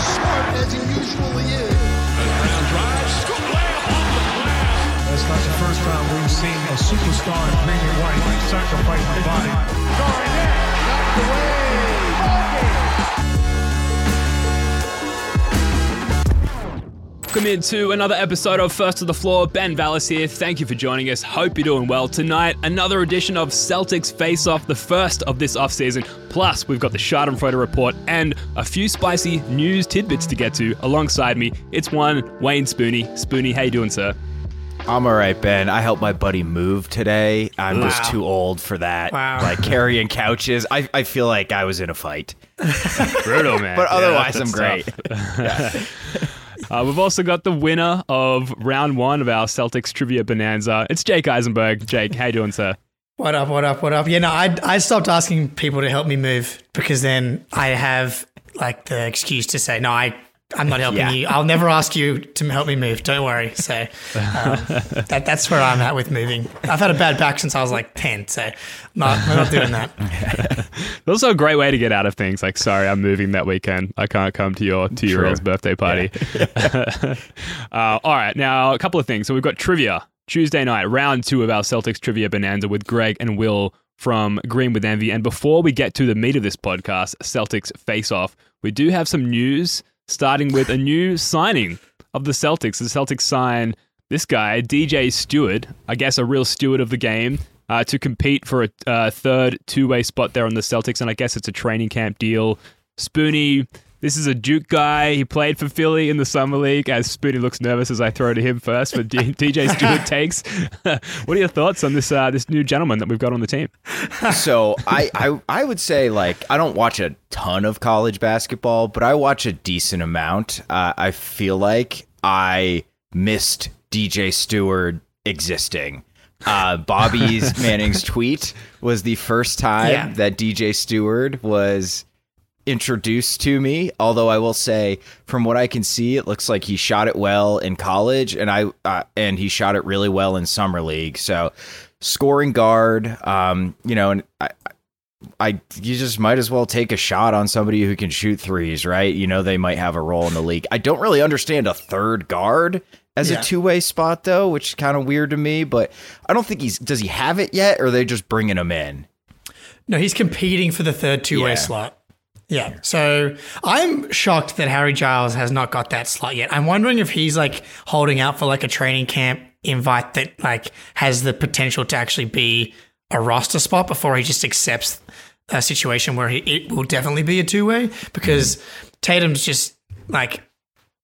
Smart, as he usually is. That's not the first time we've seen a superstar in green and white sacrifice the body. Welcome into another episode of First to the Floor. Ben Vallis here. Thank you for joining us. Hope you're doing well tonight. Another edition of Celtics Face Off, the first of this offseason. Plus, we've got the Schadenfreude report and a few spicy news tidbits to get to. Alongside me, it's one Wayne Spooney. Spooney, how you doing, sir? I'm all right, Ben. I helped my buddy move today. I'm just too old for that. Wow. Like carrying couches. I, I feel like I was in a fight. Brutal, man. But otherwise, that's I'm great. Uh, we've also got the winner of round one of our Celtics trivia bonanza. It's Jake Eisenberg. Jake, how you doing, sir? What up? What up? What up? Yeah, no, I I stopped asking people to help me move because then I have like the excuse to say no, I I'm not helping Yeah. you. I'll never ask you to help me move. Don't worry. So um, that that's where I'm at with moving. I've had a bad back since I was like ten, so not we're not doing that. It's also a great way to get out of things. Like, sorry, I'm moving that weekend. I can't come to your two year old's birthday party. uh, all right, now a couple of things. So we've got trivia Tuesday night, round two of our Celtics trivia bonanza with Greg and Will from Green with Envy. And before we get to the meat of this podcast, Celtics face off, we do have some news. Starting with a new signing of the Celtics. The Celtics sign this guy, DJ Steward, I guess a real steward of the game, uh, to compete for a uh, third two way spot there on the Celtics. And I guess it's a training camp deal. Spoony, this is a Duke guy. He played for Philly in the Summer League. As Spoony looks nervous as I throw to him first, but DJ Steward takes. what are your thoughts on this uh, this new gentleman that we've got on the team? so I, I I would say like I don't watch a ton of college basketball, but I watch a decent amount. Uh, I feel like I missed DJ Steward existing. Uh, Bobby's Manning's tweet was the first time Yeah. that DJ Steward was introduced to me. Although I will say, from what I can see, it looks like he shot it well in college, and I uh, and he shot it really well in summer league. So, scoring guard, um, you know, and I. I you just might as well take a shot on somebody who can shoot threes, right? You know they might have a role in the league. I don't really understand a third guard as Yeah. a two-way spot though, which is kind of weird to me, but I don't think he's does he have it yet or are they just bringing him in? No, he's competing for the third two way Yeah. slot. Yeah. So I'm shocked that Harry Giles has not got that slot yet. I'm wondering if he's like holding out for like a training camp invite that like has the potential to actually be a roster spot before he just accepts a situation where he, it will definitely be a two way because mm-hmm. Tatum's just like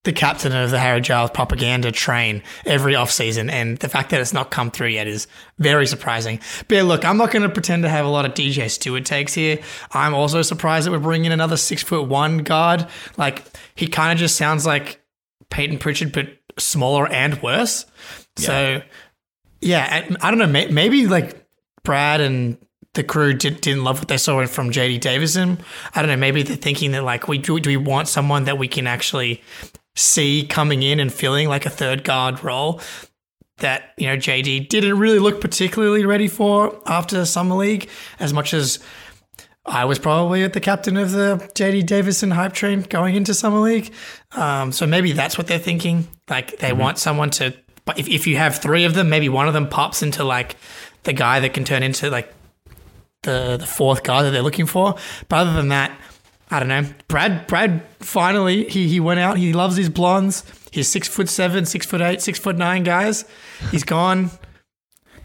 the captain of the Harry Giles propaganda train every offseason. And the fact that it's not come through yet is very surprising. But yeah, look, I'm not going to pretend to have a lot of DJ Steward takes here. I'm also surprised that we're bringing in another six foot one guard. Like, he kind of just sounds like Payton Pritchard, but smaller and worse. So, yeah, I don't know. may- Maybe like Brad and the crew did, didn't love what they saw from JD Davison. I don't know. Maybe they're thinking that like we do, do we want someone that we can actually see coming in and filling like a third guard role that you know JD didn't really look particularly ready for after summer league as much as I was probably at the captain of the JD Davison hype train going into summer league. Um, so maybe that's what they're thinking. Like they want someone to. But if, if you have three of them, maybe one of them pops into like the guy that can turn into like the the fourth guy that they're looking for. But other than that, I don't know. Brad Brad finally he he went out. He loves his blondes. He's six foot seven, six foot eight, six foot nine guys. He's gone.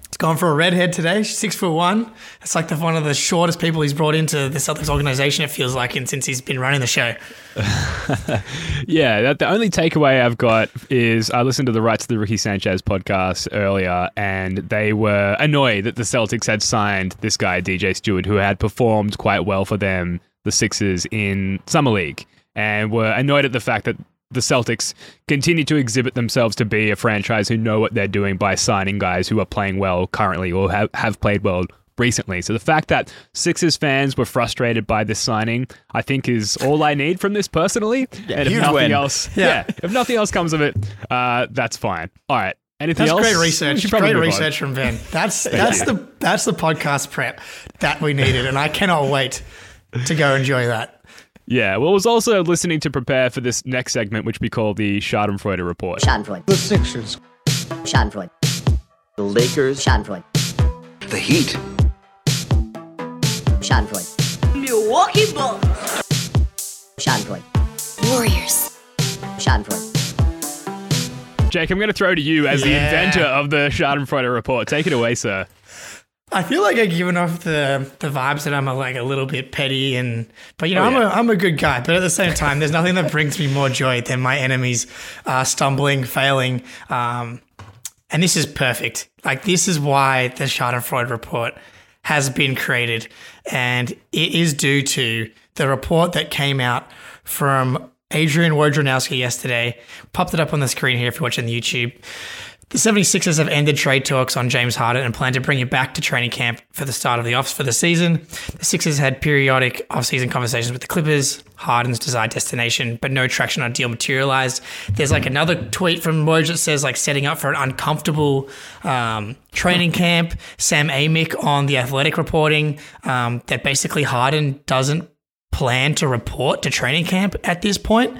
He's gone for a redhead today. She's six foot one. It's like the one of the shortest people he's brought into the Celtics organization. It feels like, and since he's been running the show. Yeah, that, the only takeaway I've got is I listened to the Rights to the Ricky Sanchez podcast earlier, and they were annoyed that the Celtics had signed this guy, DJ Steward, who had performed quite well for them, the Sixers, in Summer League, and were annoyed at the fact that the Celtics continue to exhibit themselves to be a franchise who know what they're doing by signing guys who are playing well currently or have, have played well recently. So the fact that Sixers fans were frustrated by this signing, I think, is all I need from this personally. and if nothing win. else, Yeah. yeah. if nothing else comes of it, uh, that's fine. All right. Anything That's else? great research. Great move on. from Ben. That's that's the that's the podcast prep that we needed, and I cannot wait to go enjoy that. Yeah. Well, I was also listening to prepare for this next segment, which we call the Schadenfreude report. Schadenfreude. The Sixers. Schadenfreude. The Lakers. Schadenfreude. The Heat. Schadenfreude. Milwaukee Bucks. Schadenfreude. Warriors. Schadenfreude. Jake, I'm going to throw to you as the inventor of the Schadenfreude report. Take it away, sir. I feel like I've given off the the vibes that I'm a, like a little bit petty and but you know Oh, I'm yeah. a I'm a good guy but at the same time there's nothing that brings me more joy than my enemies uh, stumbling failing um, and this is perfect. Like this is why the Schadenfreude report has been created and it is due to the report that came out from Adrian Wojnarowski yesterday. Popped it up on the screen here if you're watching the YouTube the 76ers have ended trade talks on James Harden and plan to bring him back to training camp for the start of the offs for the season. The Sixers had periodic offseason conversations with the Clippers, Harden's desired destination, but no traction on deal materialized. There's like another tweet from Woj that says like setting up for an uncomfortable um, training camp. Sam Amick on the Athletic reporting um, that basically Harden doesn't plan to report to training camp at this point,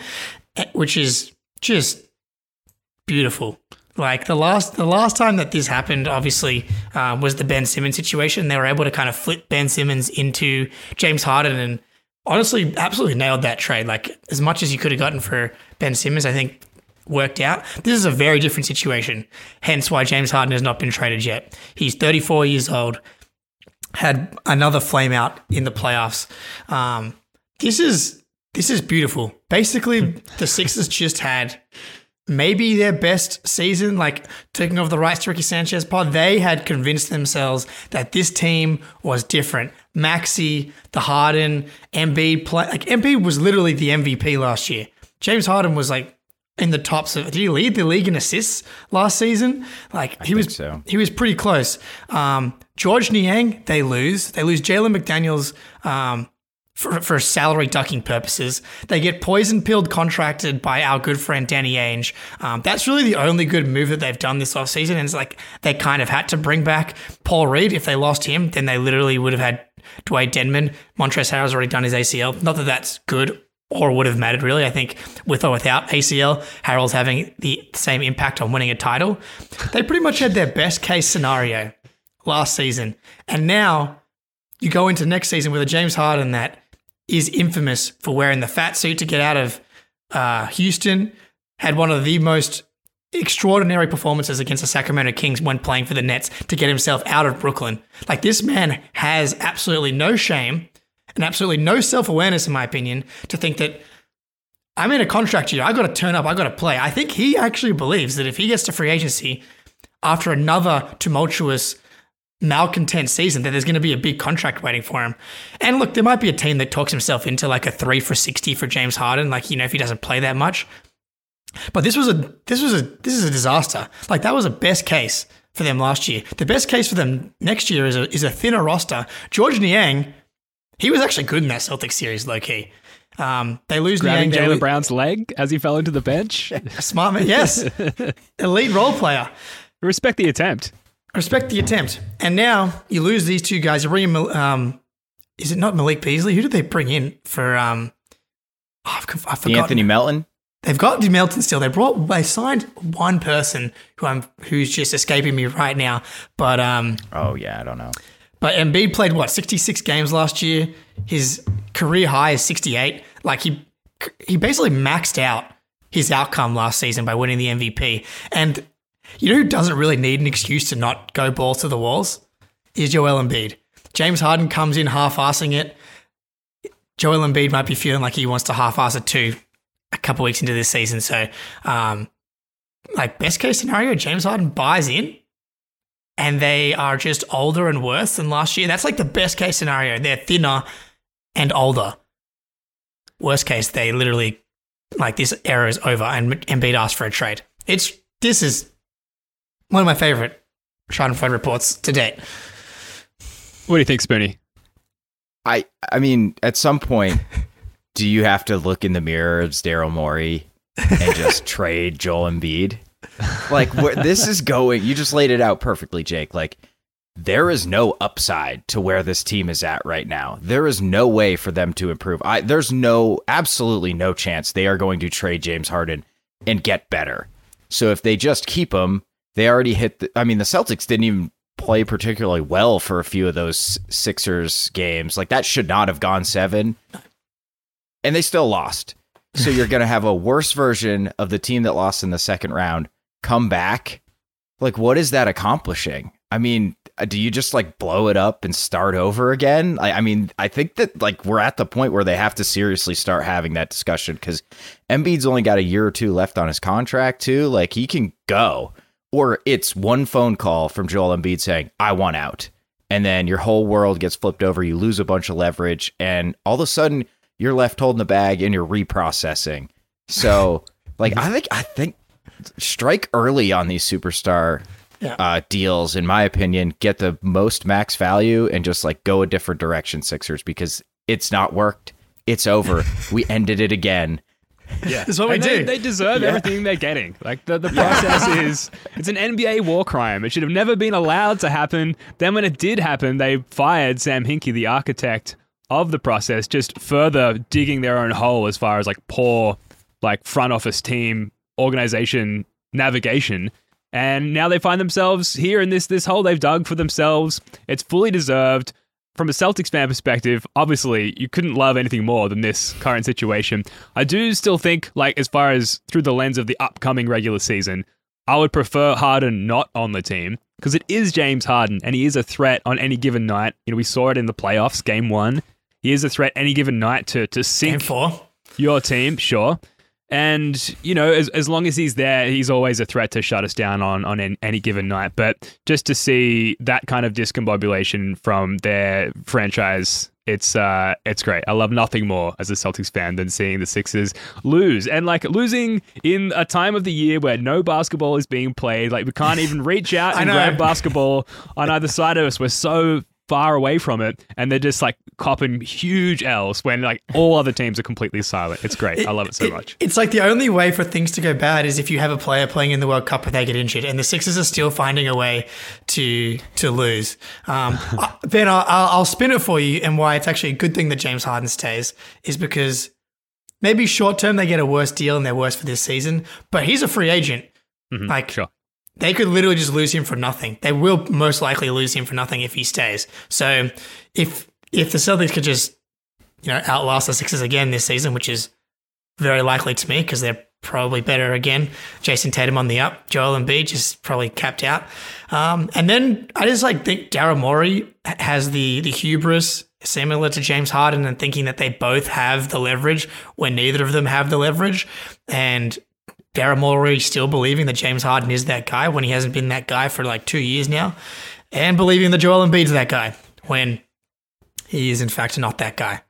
eh, which is just beautiful. Like the last the last time that this happened, obviously, uh, was the Ben Simmons situation. They were able to kind of flip Ben Simmons into James Harden, and honestly, absolutely nailed that trade. Like as much as you could have gotten for Ben Simmons, I think worked out. This is a very different situation. Hence why James Harden has not been traded yet. He's 34 years old. Had another flame out in the playoffs. Um, this is this is beautiful. Basically, the Sixers just had maybe their best season, like taking over the rights to Ricky Sanchez pod, they had convinced themselves that this team was different. Maxey, the Harden, Embiid play like Embiid was literally the MVP last year. James Harden was like in the tops of did he lead the league in assists last season? Like he was so. he was pretty close. Um, George Niang, they lose. They lose Jalen McDaniels um, for, for salary ducking purposes. They get poison pilled contracted by our good friend Danny Ainge. Um, that's really the only good move that they've done this offseason. And it's like they kind of had to bring back Paul Reed. If they lost him, then they literally would have had Dewayne Dedmon. Montrezl Harrell's already done his ACL. Not that that's good or would have mattered really. I think with or without ACL, Harrell's having the same impact on winning a title. They pretty much had their best case scenario last season. And now you go into next season with a James Harden that is infamous for wearing the fat suit to get out of uh, Houston, had one of the most extraordinary performances against the Sacramento Kings when playing for the Nets to get himself out of Brooklyn. Like this man has absolutely no shame and absolutely no self awareness, in my opinion, to think that I'm in a contract year. I got to turn up. I got to play. I think he actually believes that if he gets to free agency after another tumultuous malcontent season that there's going to be a big contract waiting for him. And look, there might be a team that talks himself into like a 3 for 60 for James Harden, like you know if he doesn't play that much. But this was a this was a this is a disaster. Like that was a best case for them last year. The best case for them next year is a is a thinner roster. George Niang, he was actually good in that Celtics series, low key. Um, they lose Grabbing Niang. Jaylen Brown's leg as he fell into the bench. Smart man, yes. Elite role player. Respect the attempt. Respect the attempt. And now you lose these two guys. You bring in, um, is it not Malik Beasley? Who did they bring in for, um, oh, I've, I've forgotten. Anthony Melton. They've got Melton still. They brought, they signed one person who I'm, who's just escaping me right now. But, um, Oh yeah, I don't know. But Embiid played what 66 games last year. His career high is 68. Like he he basically maxed out his outcome last season by winning the MVP. And you know who doesn't really need an excuse to not go balls to the walls? Is Joel Embiid. James Harden comes in half-assing it. Joel Embiid might be feeling like he wants to half-ass it too a couple weeks into this season. So, um, like best case scenario, James Harden buys in and they are just older and worse than last year. That's like the best case scenario. They're thinner and older. Worst case, they literally like this era is over and Embiid asked for a trade. It's this is one of my favorite Schadenfreude reports to date. What do you think, Spoonie? I I mean, at some point, do you have to look in the mirror of Daryl Morey and just trade Joel Embiid? Like where this is going, you just laid it out perfectly, Jake. Like there is no upside to where this team is at right now. There is no way for them to improve. I, there's no, absolutely no chance they are going to trade James Harden and get better. So if they just keep him, they already hit. The, I mean, the Celtics didn't even play particularly well for a few of those Sixers games. Like that should not have gone seven, and they still lost. So you're going to have a worse version of the team that lost in the second round come back. Like, what is that accomplishing? I mean, uh, do you just like blow it up and start over again? I, I, mean, I think that like we're at the point where they have to seriously start having that discussion because Embiid's only got a year or two left on his contract too. Like he can go, or it's one phone call from Joel Embiid saying, "I want out," and then your whole world gets flipped over. You lose a bunch of leverage, and all of a sudden you're left holding the bag and you're reprocessing. So, like, I think I think strike early on these superstar yeah. uh, deals, in my opinion, get the most max value and just like go a different direction, Sixers, because it's not worked. It's over. we ended it again. Yeah, that's what we do. They, they deserve yeah. everything they're getting. Like the, the process is, it's an NBA war crime. It should have never been allowed to happen. Then when it did happen, they fired Sam Hinkie, the architect of the process, just further digging their own hole as far as like poor, like front office team organization navigation. And now they find themselves here in this this hole they've dug for themselves. It's fully deserved. From a Celtics fan perspective, obviously you couldn't love anything more than this current situation. I do still think, like as far as through the lens of the upcoming regular season, I would prefer Harden not on the team because it is James Harden and he is a threat on any given night. You know, we saw it in the playoffs, game one. He is a threat any given night to to sink your team, sure. And, you know, as, as long as he's there, he's always a threat to shut us down on, on any given night. But just to see that kind of discombobulation from their franchise, it's uh, it's great. I love nothing more as a Celtics fan than seeing the Sixers lose. And like losing in a time of the year where no basketball is being played. Like we can't even reach out and grab basketball on either side of us. We're so far away from it, and they're just like copping huge L's when like all other teams are completely silent. It's great. It, I love it so it, much. It's like the only way for things to go bad is if you have a player playing in the World Cup and they get injured, and the Sixers are still finding a way to to lose. Um, ben, I'll, I'll spin it for you, and why it's actually a good thing that James Harden stays is because maybe short term they get a worse deal and they're worse for this season, but he's a free agent. Mm-hmm, like sure they could literally just lose him for nothing. They will most likely lose him for nothing if he stays. So if if the Celtics could just you know outlast the Sixers again this season, which is very likely to me because they're probably better again. Jayson Tatum on the up, Joel Embiid just probably capped out. Um, and then I just like think Daryl Morey has the the hubris similar to James Harden and thinking that they both have the leverage when neither of them have the leverage. And Daryl Morey still believing that James Harden is that guy when he hasn't been that guy for like two years now, and believing that Joel Embiid's that guy when he is in fact not that guy.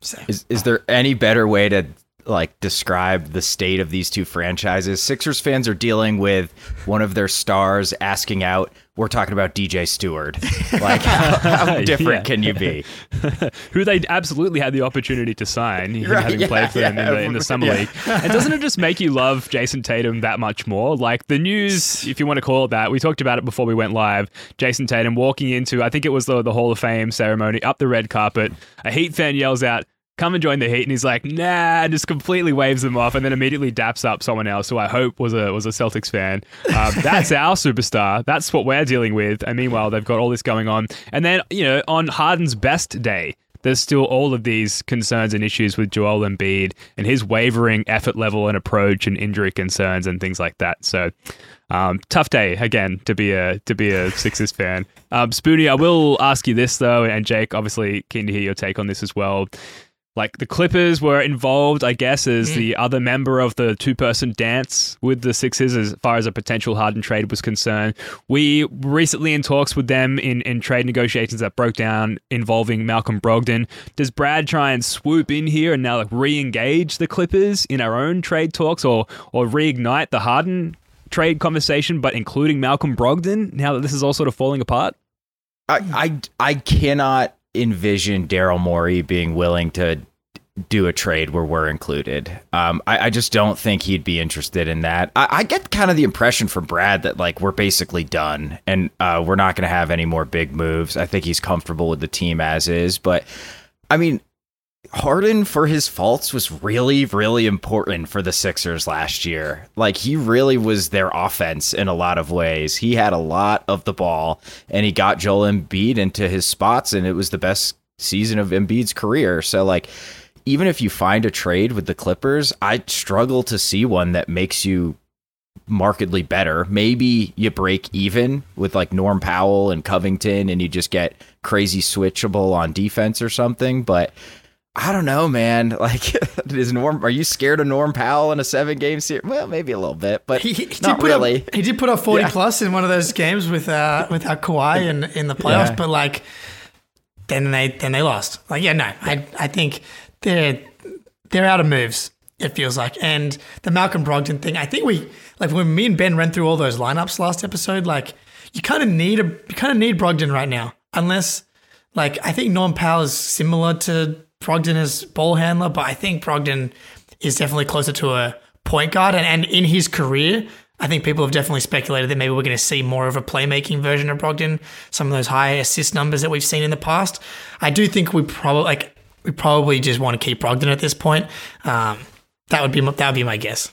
So. Is is there any better way to like describe the state of these two franchises? Sixers fans are dealing with one of their stars asking out we're talking about DJ Steward. Like, how, how different can you be? Who they absolutely had the opportunity to sign, right, having yeah, played for yeah, them in the, in the summer league. And doesn't it just make you love Jayson Tatum that much more? Like the news, if you want to call it that, we talked about it before we went live. Jayson Tatum walking into, I think it was the, the Hall of Fame ceremony, up the red carpet. A Heat fan yells out, come and join the Heat, and he's like, nah, just completely waves them off, and then immediately daps up someone else who I hope was a was a Celtics fan. Um, that's our superstar. That's what we're dealing with. And meanwhile, they've got all this going on, and then you know on Harden's best day. There's still all of these concerns and issues with Joel Embiid and his wavering effort level and approach and injury concerns and things like that. So, um, tough day again to be a to be a Sixers fan. Um, Spoonie, I will ask you this though, and Jake, obviously keen to hear your take on this as well. Like the Clippers were involved, I guess, as hmm. the other member of the two-person dance with the Sixers as far as a potential Harden trade was concerned. We recently in talks with them in, in trade negotiations that broke down involving Malcolm Brogdon. Does Brad try and swoop in here and now like re-engage the Clippers in our own trade talks, or or reignite the Harden trade conversation, but including Malcolm Brogdon now that this is all sort of falling apart? I I, I cannot envision Daryl Morey being willing to do a trade where we're included. Um, I, I just don't think he'd be interested in that. I, I get kind of the impression from Brad that like we're basically done and uh, we're not going to have any more big moves. I think he's comfortable with the team as is, but I mean, Harden for his faults was really, really important for the Sixers last year. Like he really was their offense in a lot of ways. He had a lot of the ball and he got Joel Embiid into his spots and it was the best season of Embiid's career. So like even if you find a trade with the Clippers, I struggle to see one that makes you markedly better. Maybe you break even with like Norm Powell and Covington and you just get crazy switchable on defense or something, but I don't know, man. Like, is Norm? Are you scared of Norm Powell in a seven-game series? Well, maybe a little bit, but He, he not did put really. Up, he did put up forty Yeah. plus in one of those games with uh with our Kawhi in in the playoffs, Yeah. but like then they then they lost. Like yeah, no, I I think they're they're out of moves. It feels like, and the Malcolm Brogdon thing. I think we like when me and Ben ran through all those lineups last episode. Like you kind of need a you kind of need Brogdon right now, unless like I think Norm Powell is similar to Brogdon as ball handler, but I think Brogdon is definitely closer to a point guard. And, and in his career, I think people have definitely speculated that maybe we're going to see more of a playmaking version of Brogdon. Some of those high assist numbers that we've seen in the past. I do think we probably like we probably just want to keep Brogdon at this point. Um, that would be my- that would be my guess.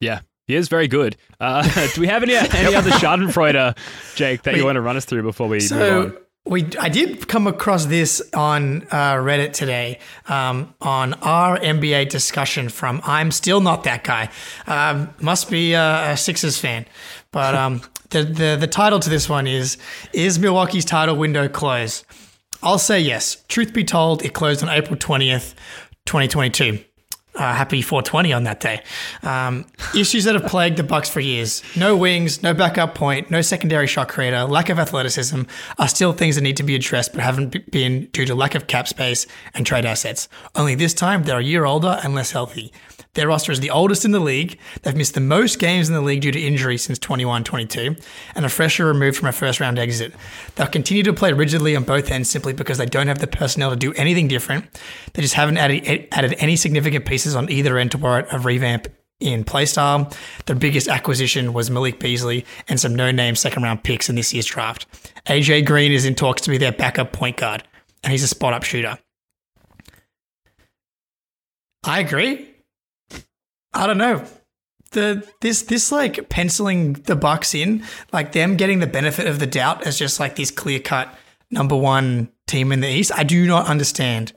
Yeah, he is very good. Uh, do we have any any other Schadenfreude, Jake, that you want to run us through before we move So on? we, I did come across this on uh, Reddit today um, on our NBA discussion from I'm still not that guy. Um, must be a, a Sixers fan, but um, the, the the title to this one is Is Milwaukee's title window closed? I'll say yes. Truth be told, it closed on April twentieth, twenty twenty two. Uh, happy 420 on that day. Um, issues that have plagued the Bucks for years: no wings, no backup point, no secondary shot creator, lack of athleticism are still things that need to be addressed, but haven't been due to lack of cap space and trade assets. Only this time they're a year older and less healthy. Their roster is the oldest in the league. They've missed the most games in the league due to injury since 21 22, and a fresher removed from a first round exit. They'll continue to play rigidly on both ends simply because they don't have the personnel to do anything different. They just haven't added, added any significant pieces on either end to warrant a revamp in playstyle. The biggest acquisition was Malik Beasley and some no name second round picks in this year's draft. AJ Green is in talks to be their backup point guard, and he's a spot up shooter. I agree. I don't know. The this this like penciling the Bucks in, like them getting the benefit of the doubt as just like this clear cut number one team in the East. I do not understand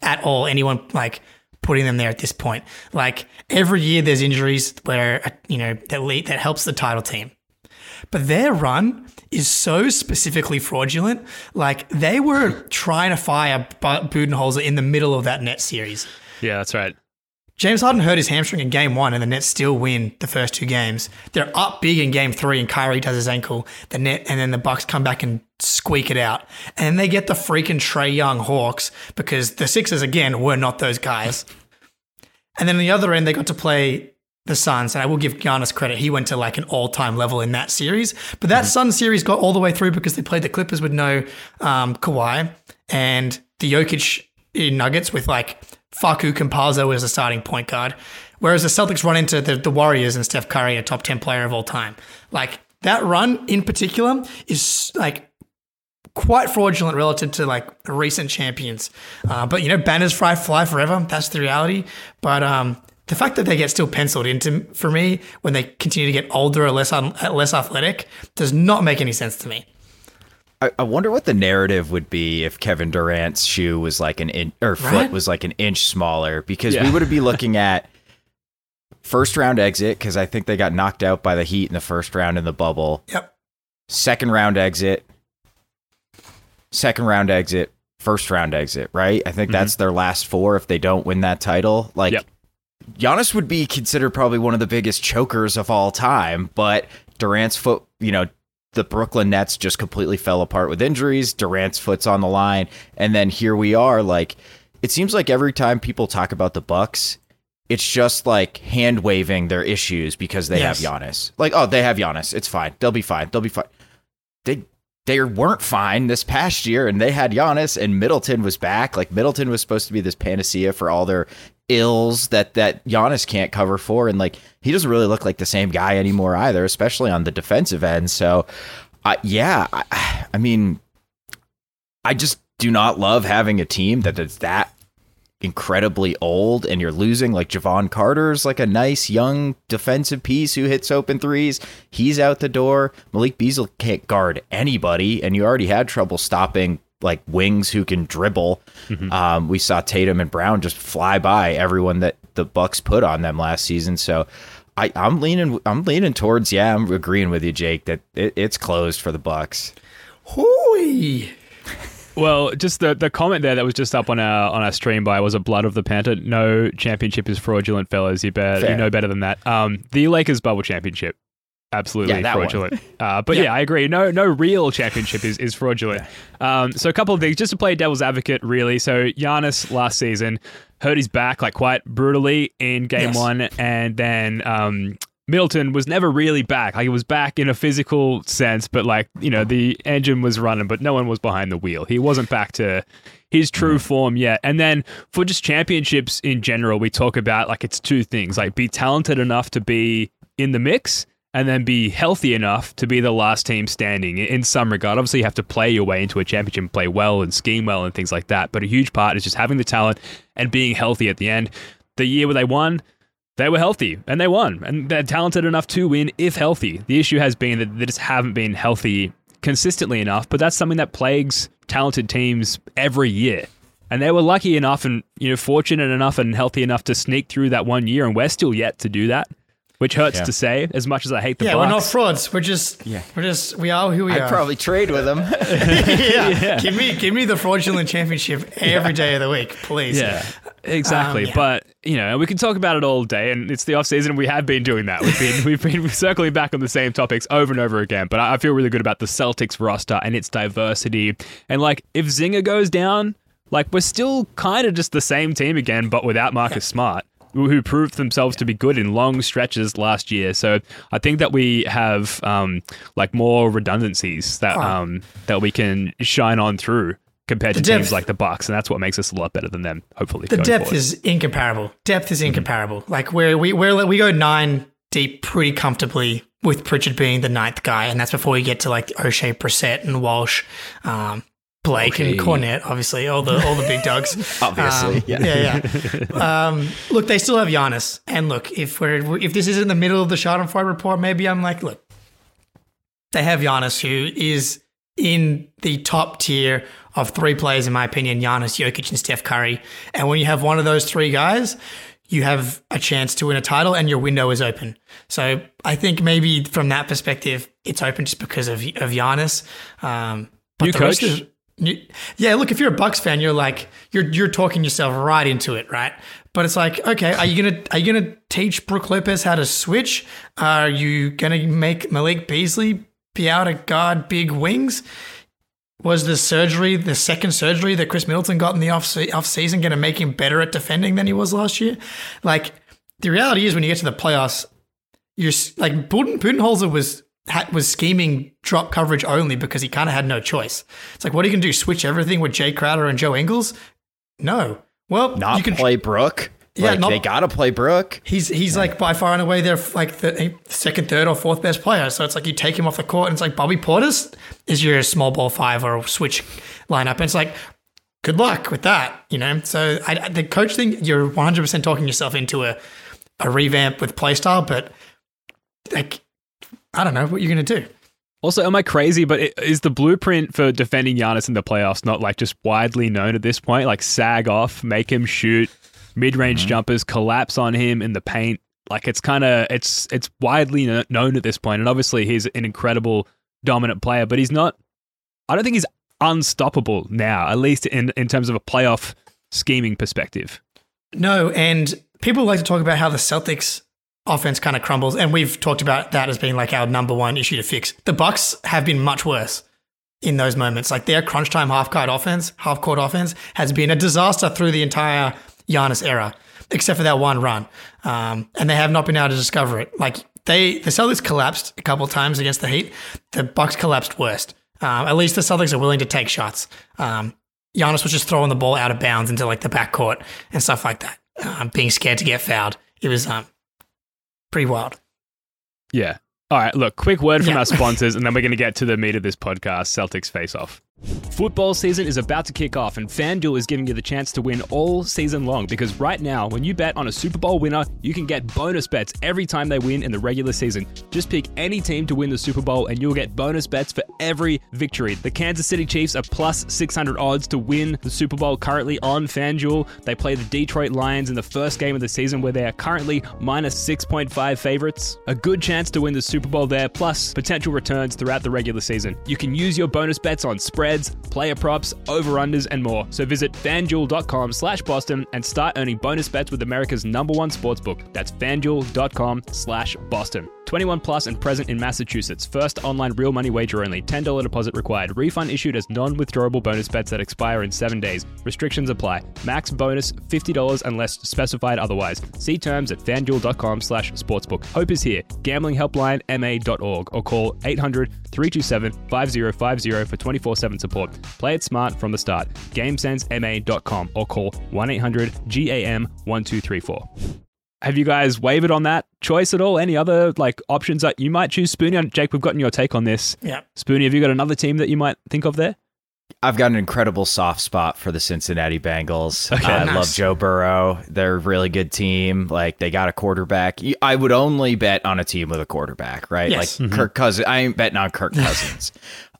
at all anyone like putting them there at this point. Like every year there's injuries where you know that lead, that helps the title team. But their run is so specifically fraudulent. Like they were trying to fire Budenholzer in the middle of that net series. Yeah, that's right. James Harden hurt his hamstring in game one, and the Nets still win the first two games. They're up big in game three, and Kyrie does his ankle. The net, and then the Bucks come back and squeak it out, and they get the freaking Trae Young Hawks because the Sixers again were not those guys. And then on the other end, they got to play the Suns, and I will give Giannis credit. He went to like an all-time level in that series. But that Suns series got all the way through because they played the Clippers with no um, Kawhi and the Jokic in Nuggets with like Facu Campazzo as a starting point guard. Whereas the Celtics run into the, the Warriors and Steph Curry, a top 10 player of all time. Like that run in particular is like quite fraudulent relative to like recent champions. Uh, but you know, banners fly fly forever. That's the reality. But um, the fact that they get still penciled into for me when they continue to get older or less un- less athletic does not make any sense to me. I, I wonder what the narrative would be if Kevin Durant's shoe was like an inch or foot Right? was like an inch smaller because we Yeah. would be looking at first round exit because I think they got knocked out by the Heat in the first round in the bubble. Yep. Second round exit, second round exit, first round exit. Right? I think that's mm-hmm. their last four if they don't win that title. Like. Yep. Giannis would be considered probably one of the biggest chokers of all time, but Durant's foot, you know, the Brooklyn Nets just completely fell apart with injuries. Durant's foot's on the line, and then here we are. Like, it seems like every time people talk about the Bucks, it's just like hand waving their issues because they Yes. have Giannis. Like, oh, they have Giannis. It's fine. They'll be fine. They'll be fine. They they weren't fine this past year, and they had Giannis, and Middleton was back. Like Middleton was supposed to be this panacea for all their ills that that Giannis can't cover for, and like he doesn't really look like the same guy anymore either, especially on the defensive end. So, uh, yeah, I, I mean, I just do not love having a team that is that incredibly old and you're losing like Jevon Carter's like a nice young defensive piece who hits open threes. He's out the door. Malik Beasley can't guard anybody and you already had trouble stopping like wings who can dribble. Um, we saw Tatum and Brown just fly by everyone that the Bucks put on them last season. So I, I'm leaning I'm leaning towards yeah, I'm agreeing with you, Jake, that it, it's closed for the Bucks. Hooey. Well, just the, the comment there that was just up on our on our stream by was a blood of the panther. No championship is fraudulent, fellas. You bet you know better than that. Um, the Lakers bubble championship, absolutely Yeah, fraudulent. Uh, but yeah. I agree. No, no real championship is is fraudulent. Um, so a couple of things just to play devil's advocate, really. So Giannis last season hurt his back like quite brutally in game Yes. one, and then um, Middleton was never really back. Like he was back in a physical sense, but like, you know, the engine was running, but no one was behind the wheel. He wasn't back to his true form yet. And then for just championships in general, we talk about like it's two things like be talented enough to be in the mix and then be healthy enough to be the last team standing in- some regard. Obviously, you have to play your way into a championship play well and scheme well and things like that. But a huge part is just having the talent and being healthy at the end. The year where they won, they were healthy and they won and they're talented enough to win if healthy. The issue has been that they just haven't been healthy consistently enough, but that's something that plagues talented teams every year. And they were lucky enough and you know fortunate enough and healthy enough to sneak through that one year and we're still yet to do that, which hurts Yeah. to say as much as I hate the Yeah, Bucks. we're not frauds. We're just Yeah. we're just we are who we I'd are. probably trade with them. yeah. Give me give me the fraudulent championship every day of the week, please. Yeah, exactly. Um, yeah. But you know, we can talk about it all day, and it's the off season. We have been doing that. We've been we've been circling back on the same topics over and over again. But I I feel really good about the Celtics roster and its diversity. And like, if Zinger goes down, like we're still kind of just the same team again, but without Marcus Smart. Who proved themselves to be good in long stretches last year? So I think that we have um, like more redundancies that Oh. um, that we can shine on through compared to The teams like the Bucks, and that's what makes us a lot better than them. Hopefully, The depth forward. is incomparable. Depth Mm-hmm. is incomparable. Like we're we we're, we go nine deep pretty comfortably with Pritchard being the ninth guy, and that's before you get to like Oshae, Brissett, and Walsh, um, Blake, and Okay. Kornet. Obviously, all the all the big dogs. Obviously, Um, yeah. yeah, yeah. um, look, they still have Giannis, and look, if we're if this is in the middle of the Schadenfreude report, maybe I'm like, look, they have Giannis, who is in the top tier of three players, in my opinion Giannis, Jokic, and Steph Curry. And when you have one of those three guys, you have a chance to win a title and your window is open. So I think maybe from that perspective, it's open just because of, of Giannis. Um, but New coach? is- yeah, look, if you're a Bucks fan, you're like you're you're talking yourself right into it, right? But it's like, okay, are you gonna are you gonna teach Brook Lopez how to switch? Are you gonna make Malik Beasley be able to guard big wings? Was the surgery, the second surgery that Khris Middleton got in the off off season, going to make him better at defending than he was last year? Like the reality is, when you get to the playoffs, you're like Buden- Budenholzer was was scheming drop coverage only because he kind of had no choice. It's like, what are you going to do? Switch everything with Jae Crowder and Joe Ingles? No. Well, Not you can play Brook. Yeah, like not- they got to play Brook. He's he's like by far and away their like the second, third, or fourth best player. So it's like you take him off the court, and it's like Bobby Portis is your small ball five or switch lineup, and it's like good luck with that, you know. So I, the coach thing, you're 100 percent talking yourself into a a revamp with play style, but like I don't know what you're gonna do. Also, am I crazy? But i- is the blueprint for defending Giannis in the playoffs not like just widely known at this point? Like sag off, make him shoot mid-range mm-hmm. jumpers, collapse on him in the paint. Like it's kind of it's it's widely kno- known at this point, and obviously he's an incredible dominant player, but he's not. I don't think he's unstoppable now, at least in in terms of a playoff scheming perspective. No, and people like to talk about how the Celtics offense kind of crumbles, and we've talked about that as being like our number one issue to fix. The Bucks have been much worse in those moments. Like their crunch time half court offense, half court offense has been a disaster through the entire Giannis era, except for that one run, um, and they have not been able to discover it. Like they, the Celtics collapsed a couple times against the Heat. The Bucks collapsed worst. Um, at least the Celtics are willing to take shots. Um, Giannis was just throwing the ball out of bounds into like the backcourt and stuff like that, um, being scared to get fouled. It was um, pretty wild. Yeah. All right, look, quick word from Yeah. our sponsors, and then we're going to get to the meat of this podcast Celtics Face Off. Football season is about to kick off, and FanDuel is giving you the chance to win all season long because right now, when you bet on a Super Bowl winner, you can get bonus bets every time they win in the regular season. Just pick any team to win the Super Bowl, and you'll get bonus bets for every victory. The Kansas City Chiefs are plus 600 odds to win the Super Bowl currently on FanDuel. They play the Detroit Lions in the first game of the season, where they are currently minus 6.5 favorites. A good chance to win the Super Bowl there, plus potential returns throughout the regular season. You can use your bonus bets on spreads, player props, over-unders, and more. So visit fanduel.com slash Boston and start earning bonus bets with America's number one sportsbook. That's fanduel.com slash Boston. 21 plus and present in Massachusetts. First online real money wager only. $10 deposit required. Refund issued as non-withdrawable bonus bets that expire in seven days. Restrictions apply. Max bonus $50 unless specified otherwise. See terms at fanduel.com slash sportsbook. Hope is here. Gamblinghelplinema.org or call 800-327-5050 for 24-7 support. Play it smart from the start. GameSenseMA.com or call 1-800-GAM-1234. Have you guys wavered on that choice at all? Any other like options that you might choose? Spoonie, Jake, we've gotten your take on this. Yeah. Spoonie, have you got another team that you might think of there? I've got an incredible soft spot for the Cincinnati Bengals. Okay. I Nice. love Joe Burrow. They're a really good team. Like they got a quarterback. I would only bet on a team with a quarterback, right? Yes. Like mm-hmm. Kirk Cousins. I ain't betting on Kirk Cousins.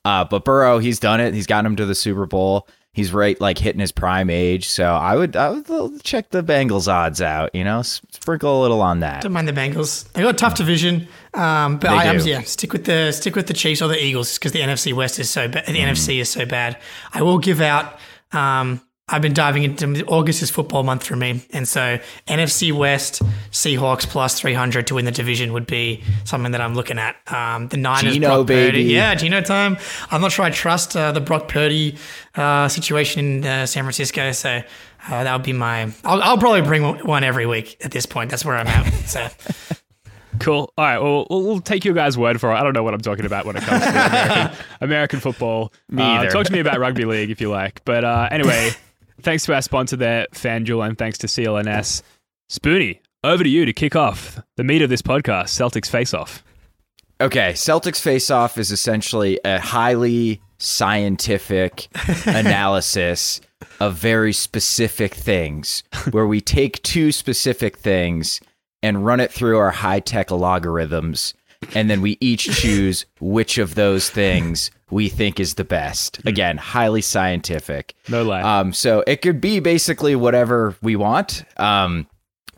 Uh, but Burrow, he's done it. He's gotten him to the Super Bowl. He's right, like hitting his prime age. So I would, I would check the Bengals odds out. You know, sprinkle a little on that. Don't mind the Bengals. They got a tough division, um, but They I am yeah stick with the stick with the Chiefs or the Eagles because the NFC West is so bad. The Mm. NFC is so bad. I will give out. Um, I've been diving into August is football month for me, and so NFC West Seahawks plus three hundred to win the division would be something that I'm looking at. Um, the Niners, Geno, Brock Purdy, yeah, Geno time. I'm not sure I trust uh, the Brock Purdy uh, situation in uh, San Francisco, so uh, that would be my. I'll, I'll probably bring one every week at this point. That's where I'm at. So. Cool. All right. Well, we'll, we'll take your guys' word for it. I don't know what I'm talking about when it comes to American, American football. Me Uh, either. talk to me about rugby league if you like. But uh, anyway, thanks to our sponsor there, FanDuel, and thanks to CLNS. Spoonie, over to you to kick off the meat of this podcast, Celtics Face Off. Okay, Celtics face off is essentially a highly scientific analysis of very specific things where we take two specific things and run it through our high tech logarithms. And then we each choose which of those things we think is the best. Again, highly scientific. No lie. Um, so it could be basically whatever we want. Um,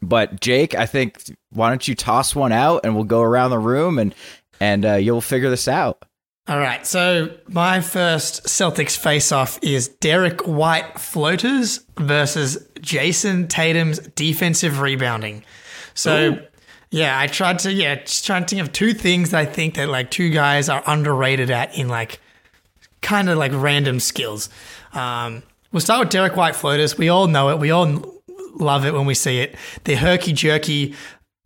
but Jake, I think why don't you toss one out and we'll go around the room and and uh, you'll figure this out. All right. So my first Celtics face-off is Derrick White floaters versus Jayson Tatum's defensive rebounding. So yeah, I tried to yeah, just trying to think of two things I think that like two guys are underrated at in like kind of like random skills. Um, we'll start with Derrick White floaters. We all know it. We all love it when we see it. They're herky jerky,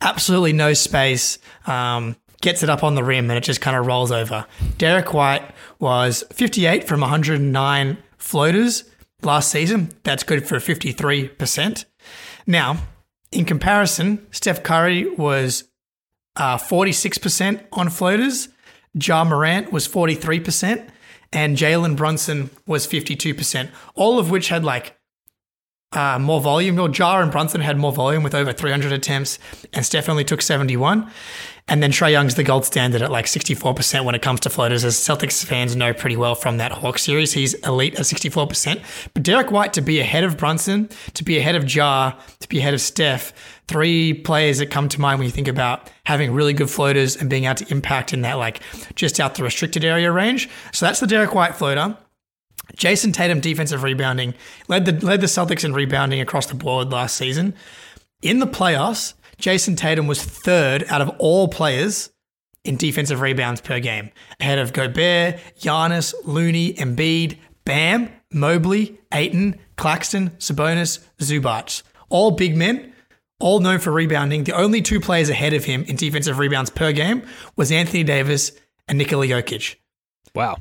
absolutely no space. Um, gets it up on the rim and it just kind of rolls over. Derrick White was 58 from 109 floaters last season. That's good for 53%. Now, In comparison, Steph Curry was uh, 46% on floaters, Ja Morant was 43%, and Jalen Brunson was 52%, all of which had like uh, more volume. Or Ja and Brunson had more volume with over 300 attempts, and Steph only took 71. And then Trae Young's the gold standard at like 64% when it comes to floaters, as Celtics fans know pretty well from that Hawk series. He's elite at 64%. But Derrick White to be ahead of Brunson, to be ahead of Ja, to be ahead of Steph, three players that come to mind when you think about having really good floaters and being able to impact in that like just out the restricted area range. So that's the Derrick White floater. Jayson Tatum defensive rebounding led the led the Celtics in rebounding across the board last season. In the playoffs, Jayson Tatum was third out of all players in defensive rebounds per game, ahead of Gobert, Giannis, Looney, Embiid, Bam, Mobley, Ayton, Claxton, Sabonis, Zubac. All big men, all known for rebounding. The only two players ahead of him in defensive rebounds per game was Anthony Davis and Nikola Jokic. Wow.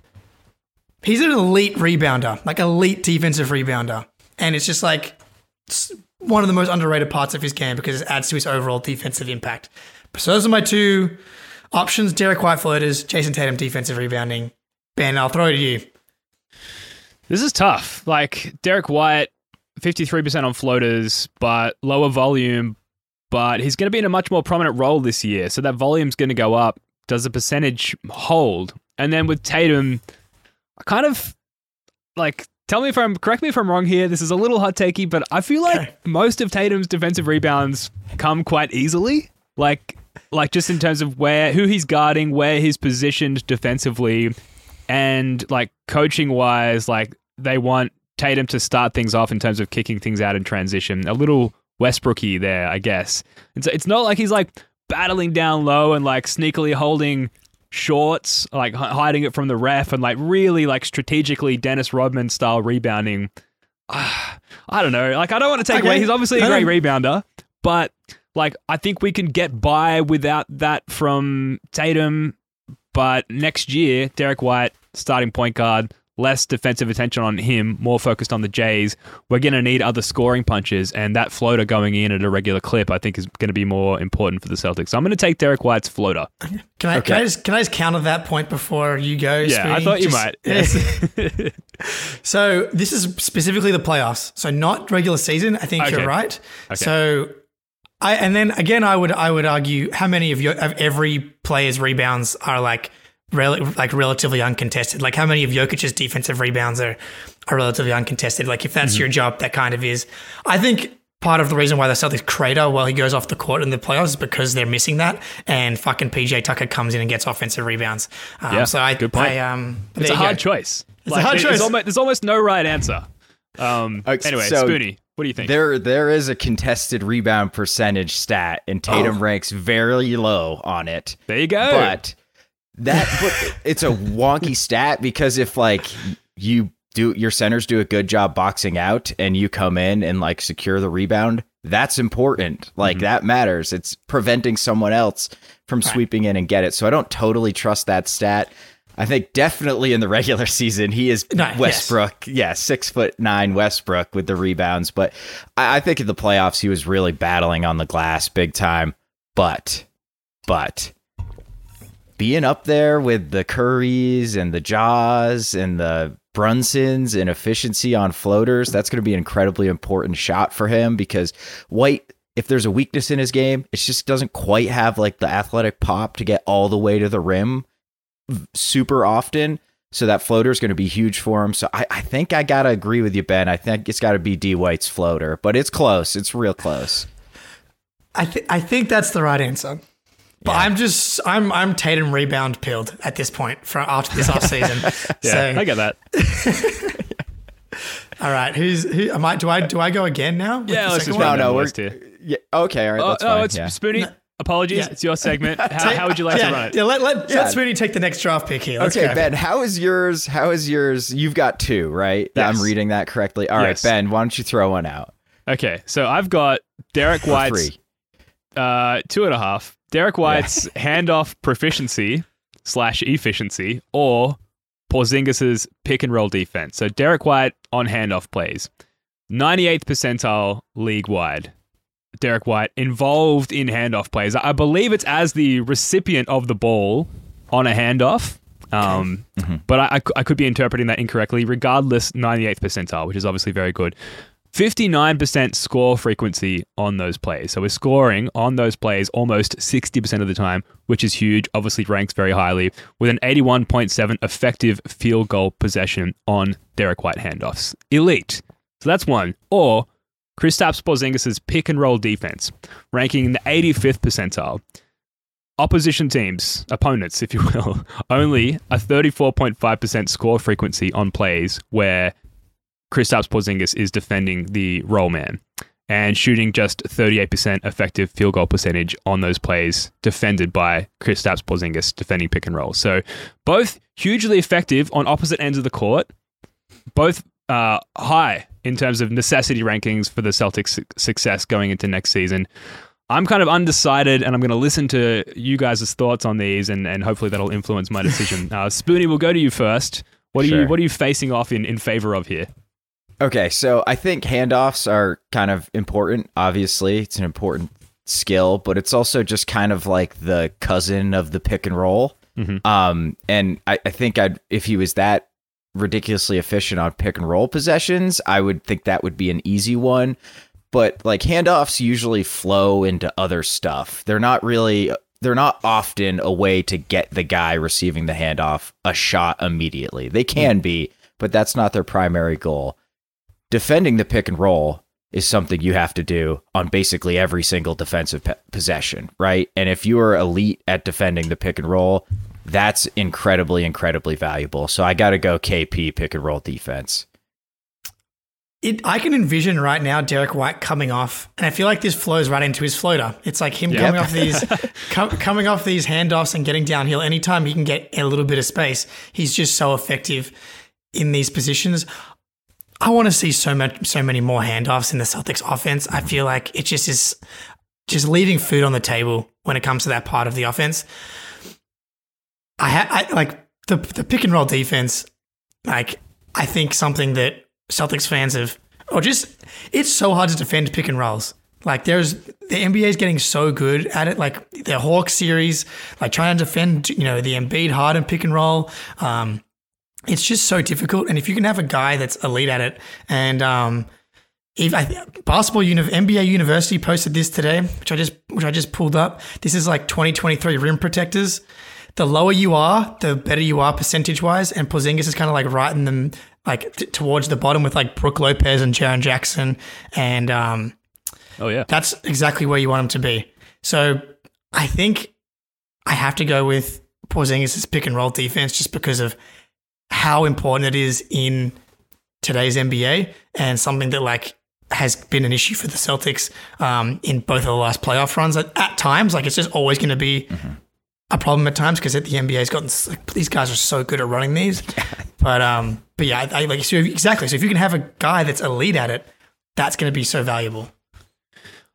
He's an elite rebounder, like elite defensive rebounder. And it's just like one of the most underrated parts of his game because it adds to his overall defensive impact. So those are my two options Derrick White floaters, Jayson Tatum defensive rebounding. Ben, I'll throw it to you. This is tough. Like Derrick White, 53% on floaters, but lower volume, but he's going to be in a much more prominent role this year. So that volume's going to go up. Does the percentage hold? And then with Tatum, I kind of like tell me if I'm correct me if I'm wrong here. This is a little hot takey, but I feel like Okay. most of Tatum's defensive rebounds come quite easily. Like like just in terms of where who he's guarding, where he's positioned defensively, and like coaching wise, like they want Tatum to start things off in terms of kicking things out in transition. A little Westbrooky there, I guess. It's it's not like he's like battling down low and like sneakily holding shorts, like hiding it from the ref, and like really like strategically Dennis Rodman style rebounding. Ah, I don't know. Like I don't want to take Okay. away. He's obviously a great rebounder, but like I think we can get by without that from Tatum. But next year, Derrick White, starting point guard, less defensive attention on him, more focused on the Jays. We're going to need other scoring punches, and that floater going in at a regular clip, I think, is going to be more important for the Celtics. So I'm going to take Derrick White's floater. Can I, can, I just, can I just counter that point before you go? Yeah, I thought you Just- might. Yes. So this is specifically the playoffs, so not regular season. I think Okay. you're right. Okay. So I and then again, I would I would argue how many of your of every player's rebounds are like rel- like relatively uncontested. Like how many of Jokic's defensive rebounds are are relatively uncontested. Like if that's Mm-hmm. your job, that kind of is. I think. Part of the reason why the Celtics crater while he goes off the court in the playoffs is because they're missing that, and fucking PJ Tucker comes in and gets offensive rebounds. Um, Yeah, so I, good point. I, um, It's a hard go. choice. It's a hard There's choice. almost, there's almost no right answer. Um, Okay, anyway, so Spoonie, what do you think? There, there is a contested rebound percentage stat, and Tatum Oh. ranks very low on it. There you go. But that, but it's a wonky stat because if like you do, your centers do a good job boxing out, and you come in and like secure the rebound, that's important. Like Mm-hmm. that matters. It's preventing someone else from sweeping in and get it. So I don't totally trust that stat. I think definitely in the regular season he is yes. Westbrook. Yeah, six foot nine Westbrook with the rebounds. But I, I think in the playoffs he was really battling on the glass big time. But, but being up there with the Currys and the Jas and the Brunsons and efficiency on floaters, that's going to be an incredibly important shot for him because White, if there's a weakness in his game, it just doesn't quite have like the athletic pop to get all the way to the rim super often. So that floater is going to be huge for him. So I, I think I got to agree with you, Ben. I think it's got to be D White's floater, but it's close. It's real close. I th- I think that's the right answer. But I'm just I'm I'm Tatum rebound pilled at this point for after this offseason. yeah, so I get that. all right, who's who am I do I do I go again now? Yeah, let's just one? run No, the no, list here. yeah, okay. All right, Oh, that's oh, fine. it's yeah. Spoonie. Apologies, Yeah. it's your segment. How, how would you like yeah, to run it? Yeah, let, let, Yeah. let Spoony take the next draft pick here. Let's okay, go. Ben, how is yours? How is yours? You've got two, right? Yes. I'm reading that correctly. All right, Yes. Ben, why don't you throw one out? Okay, so I've got Derrick White's Three. uh, two and a half. Derrick White's handoff proficiency slash efficiency or Porzingis's pick and roll defense. So Derrick White on handoff plays, 98th percentile league wide. Derrick White involved in handoff plays. I believe it's as the recipient of the ball on a handoff. Um, But I, I I could be interpreting that incorrectly. Regardless, 98th percentile, which is obviously very good. 59% score frequency on those plays. So we're scoring on those plays almost 60% of the time, which is huge. Obviously ranks very highly with an 81.7 effective field goal possession on Derrick White handoffs. Elite. So that's one. Or Kristaps Porzingis' pick and roll defense, ranking in the 85th percentile. Opposition teams, opponents, if you will, only a 34.5% score frequency on plays where Kristaps Porzingis is defending the roll man and shooting just 38% effective field goal percentage on those plays defended by Kristaps Porzingis defending pick and roll. So both hugely effective on opposite ends of the court, both uh, high in terms of necessity rankings for the Celtics' su- success going into next season. I'm kind of undecided, and I'm going to listen to you guys' thoughts on these, and, and hopefully that'll influence my decision. Uh, Spoonie, we'll go to you first. What are you What are you facing off in, in favor of here? Okay, so I think handoffs are kind of important. Obviously, it's an important skill, but it's also just kind of like the cousin of the pick and roll. Mhm. Um, and I, I think I'd if he was that ridiculously efficient on pick and roll possessions, I would think that would be an easy one. But like handoffs usually flow into other stuff. They're not really they're not often a way to get the guy receiving the handoff a shot immediately. They can be, but that's not their primary goal defending the pick and roll is something you have to do on basically every single defensive pe- possession, right? And if you are elite at defending the pick and roll, that's incredibly, incredibly valuable. So I got to go KP pick and roll defense. It, I can envision right now Derrick White coming off, and I feel like this flows right into his floater. It's like him Yep. coming off these, com- coming off these handoffs and getting downhill. Anytime he can get a little bit of space, he's just so effective in these positions. I want to see so much, so many more handoffs in the Celtics offense. I feel like it just is just leaving food on the table when it comes to that part of the offense. I, ha- I like the the pick and roll defense. Like I think something that Celtics fans have, or just it's so hard to defend pick and rolls. Like there's the NBA is getting so good at it. Like the Hawks series, like trying to defend, you know, the Embiid Harden pick and roll. Um, it's just so difficult. And if you can have a guy that's elite at it, and um, if I, basketball uni- NBA University posted this today, which I just which I just pulled up. This is like 2023 rim protectors. The lower you are, the better you are percentage wise. And Porzingis is kind of like right in them, like t- towards the bottom with like Brook Lopez and Jaren Jackson, and um, Oh yeah, that's exactly where you want him to be. So I think I have to go with Porzingis' pick and roll defense just because of how important it is in today's NBA and something that like has been an issue for the Celtics um, in both of the last playoff runs. At, at times, like it's just always going to be a problem at times because the NBA's gotten like, these guys are so good at running these. but um, but yeah, I, I like so exactly. So if you can have a guy that's elite at it, that's going to be so valuable.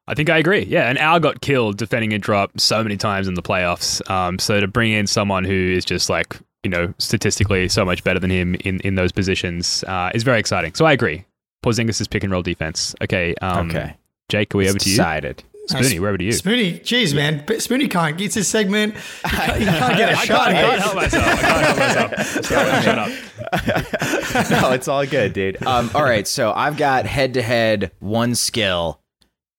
I think I agree. Yeah, and Al got killed defending a drop so many times in the playoffs. Um, so to bring in someone who is just like you know statistically so much better than him in in those positions uh, is very exciting. So I agree. Porzingis' pick and roll defense. Okay. Um, Okay. Jake, are we It's over to you? decided. Spoony, we're over to you. Spoony, geez, man, but Spoony can't get his segment. He can't, he can't get a I shot. can't, I can't help myself. I can't help myself. Shut up. no, it's all good, dude. Um, all right, so I've got head to head one skill: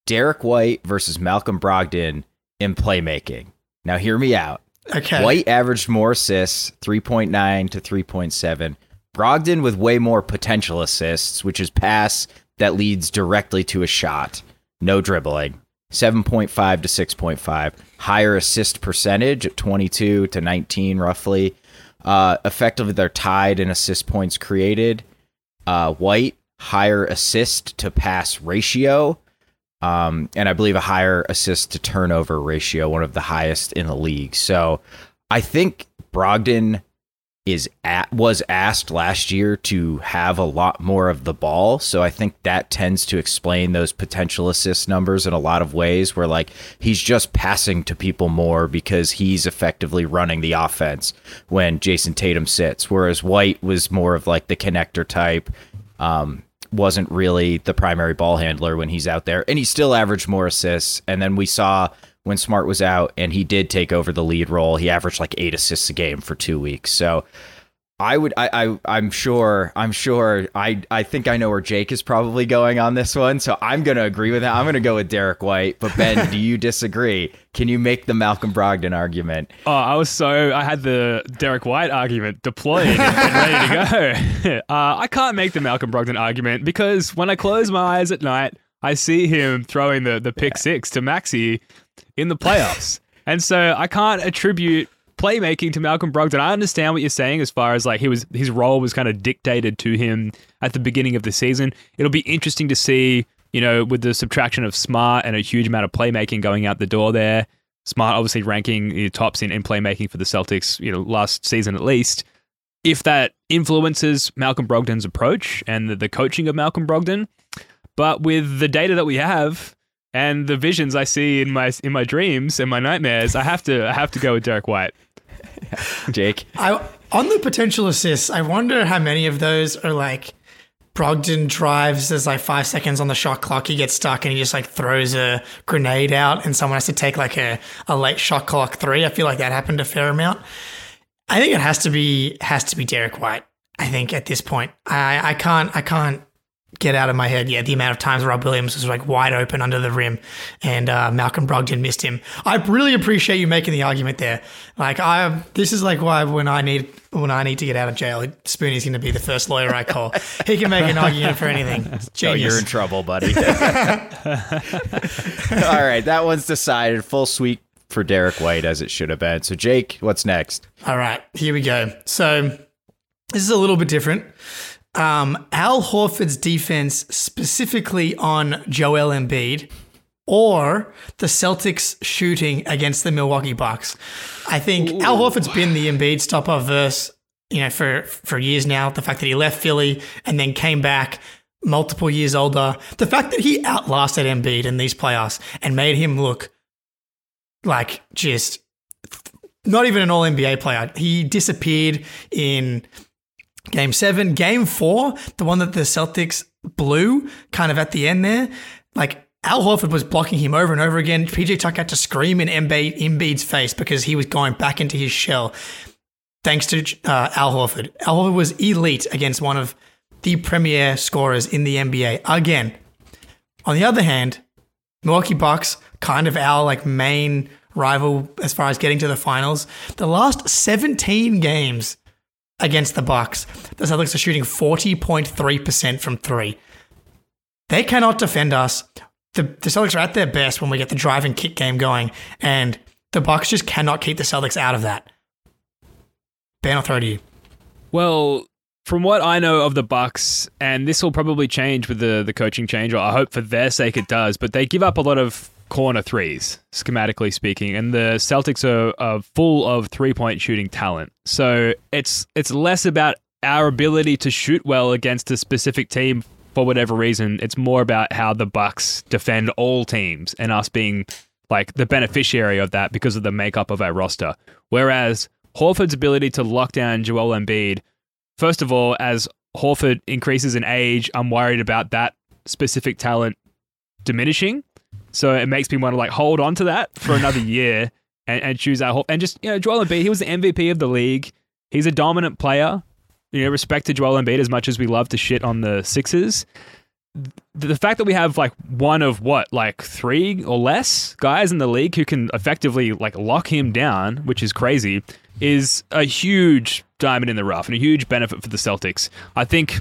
Derrick White versus Malcolm Brogdon in playmaking. Now, hear me out. Okay. White averaged more assists, 3.9 to 3.7. Brogdon with way more potential assists, which is pass that leads directly to a shot. No dribbling. 7.5 to 6.5. Higher assist percentage at 22 to 19, roughly. Uh, effectively, they're tied in assist points created. Uh, White, higher assist to pass ratio. Um, and I believe a higher assist to turnover ratio, one of the highest in the league. So I think Brogdon is at, was asked last year to have a lot more of the ball. So I think that tends to explain those potential assist numbers in a lot of ways where like he's just passing to people more because he's effectively running the offense when Jayson Tatum sits. Whereas White was more of like the connector type. Um, wasn't really the primary ball handler when he's out there, and he still averaged more assists. And then we saw when Smart was out, and he did take over the lead role. He averaged like eight assists a game for two weeks. So I would I, I I'm sure I'm sure I I think I know where Jake is probably going on this one. So I'm gonna agree with that. I'm gonna go with Derrick White. But Ben, do you disagree? Can you make the Malcolm Brogdon argument? Oh, I was so I had the Derrick White argument deployed and ready to go. Uh, I can't make the Malcolm Brogdon argument because when I close my eyes at night, I see him throwing the the pick six to Maxey in the playoffs, and so I can't attribute playmaking to Malcolm Brogdon. I understand what you're saying as far as like he was his role was kind of dictated to him at the beginning of the season. It'll be interesting to see, you know, with the subtraction of Smart and a huge amount of playmaking going out the door there. Smart obviously ranking know, tops in, in playmaking for the Celtics, you know, last season at least. If that influences Malcolm Brogdon's approach and the, the coaching of Malcolm Brogdon, but with the data that we have, and the visions I see in my in my dreams and my nightmares, I have to I have to go with Derrick White. Jake. I on the potential assists, I wonder how many of those are like Brogdon drives. There's like five seconds on the shot clock. He gets stuck and he just like throws a grenade out, and someone has to take like a, a late shot clock three. I feel like that happened a fair amount. I think it has to be has to be Derrick White. I think at this point, I I can't I can't get out of my head. Yeah, the amount of times Rob Williams was like wide open under the rim, and uh, Malcolm Brogdon missed him. I really appreciate you making the argument there. Like I, this is like why when I need when I need to get out of jail, Spoonie's going to be the first lawyer I call. he can make an argument for anything. Genius. Oh, you're in trouble, buddy. All right, that one's decided. Full sweep for Derrick White as it should have been. So Jake, what's next? All right, here we go. So this is a little bit different. Um, Al Horford's defense, specifically on Joel Embiid, or the Celtics shooting against the Milwaukee Bucks. I think Ooh. Al Horford's been the Embiid stopper verse, you know, for for years now. The fact that he left Philly and then came back multiple years older, the fact that he outlasted Embiid in these playoffs and made him look like just not even an All NBA player. He disappeared in Game seven, game four, the one that the Celtics blew kind of at the end there, like Al Horford was blocking him over and over again. PJ Tucker had to scream in Embiid, Embiid's face because he was going back into his shell. Thanks to uh, Al Horford. Al Horford was elite against one of the premier scorers in the NBA again. On the other hand, Milwaukee Bucks, kind of our like main rival as far as getting to the finals. The last 17 games against the Bucks. The Celtics are shooting 40.3% from three. They cannot defend us. The, the Celtics are at their best when we get the drive and kick game going, and the Bucks just cannot keep the Celtics out of that. Ben, I'll throw to you. Well, from what I know of the Bucks, and this will probably change with the the coaching change, or I hope for their sake it does, but they give up a lot of corner threes, schematically speaking, and the Celtics are, are full of three point shooting talent. So it's it's less about our ability to shoot well against a specific team for whatever reason. It's more about how the Bucks defend all teams and us being like the beneficiary of that because of the makeup of our roster. Whereas Horford's ability to lock down Joel Embiid, first of all, as Horford increases in age, I'm worried about that specific talent diminishing so it makes me want to like hold on to that for another year and, and choose that whole and just you know Joel Embiid. He was the MVP of the league. He's a dominant player. You know, respect to Joel Embiid as much as we love to shit on the Sixers. The fact that we have like one of what, like three or less guys in the league who can effectively like lock him down, which is crazy, is a huge diamond in the rough and a huge benefit for the Celtics. I think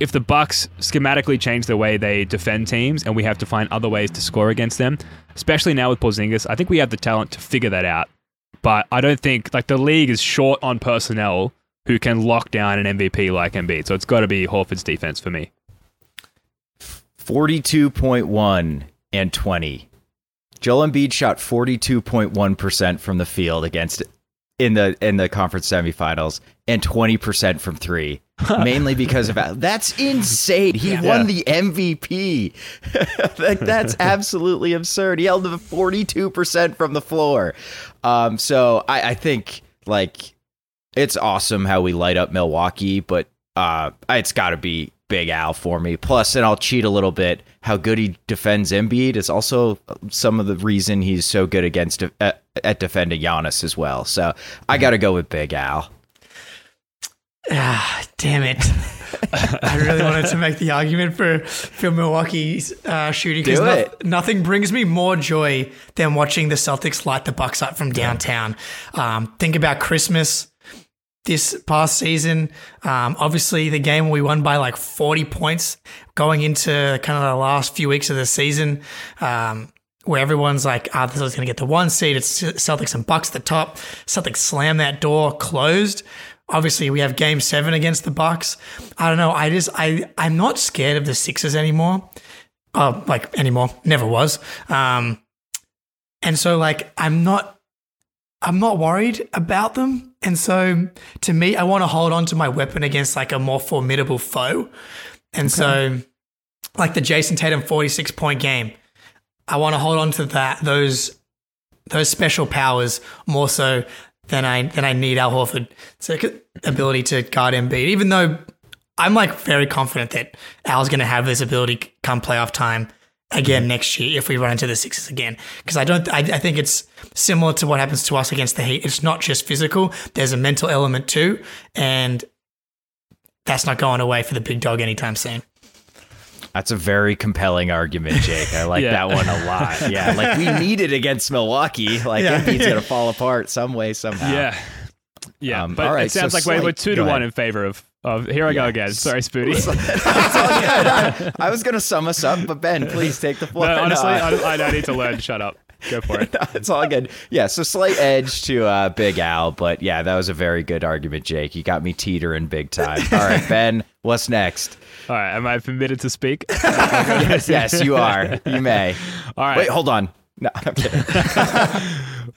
if the Bucks schematically change the way they defend teams and we have to find other ways to score against them, especially now with Porzingis, I think we have the talent to figure that out. But I don't think like the league is short on personnel who can lock down an MVP like Embiid. So it's got to be Horford's defense for me. 42.1 and 20. Joel Embiid shot 42.1% from the field against in the in the conference semifinals and 20% from 3 mainly because of that's insane he yeah. won the mvp like, that's absolutely absurd he held the 42% from the floor um, so I, I think like it's awesome how we light up milwaukee but uh, it's got to be Big Al for me. Plus, and I'll cheat a little bit. How good he defends Embiid is also some of the reason he's so good against at, at defending Giannis as well. So I got to go with Big Al. Ah, damn it. I really wanted to make the argument for, for Milwaukee's uh, shooting Do it. nothing brings me more joy than watching the Celtics light the Bucks up from downtown. Um, think about Christmas this past season. Um, obviously, the game we won by like 40 points going into kind of the last few weeks of the season. Um, where everyone's like, ah, oh, this is going to get the one seed. It's Celtics and Bucks at the top. Celtics slam that door closed. Obviously, we have Game Seven against the Bucks. I don't know. I just I I'm not scared of the Sixers anymore. Uh, like anymore. Never was. Um, and so like I'm not I'm not worried about them. And so to me, I want to hold on to my weapon against like a more formidable foe. And okay. so like the Jayson Tatum 46 point game, I want to hold on to that those those special powers more so than I than I need Al Horford's ability to guard Embiid. Even though I'm like very confident that Al's going to have this ability come playoff time again next year if we run into the Sixers again. Because I don't, I, I, think it's similar to what happens to us against the Heat. It's not just physical; there's a mental element too, and that's not going away for the big dog anytime soon. That's a very compelling argument, Jake. I like yeah. that one a lot. Yeah, like we need it against Milwaukee. Like yeah. Embiid's gonna fall apart some way somehow. Yeah, yeah. Um, but all right, it sounds so like slight, we're two to one in favor of of. Here I yeah. go again. Sorry, Spoody. I, I, was gonna sum us up, but Ben, please take the floor. No, honestly, no. I, I need to learn. Shut up. Go for it. it's all good. Yeah, so slight edge to uh, Big Al, but yeah, that was a very good argument, Jake. You got me teetering big time. All right, Ben, what's next? All right, am I permitted to speak? yes, yes, you are. You may. All right. Wait, hold on. No, I'm kidding.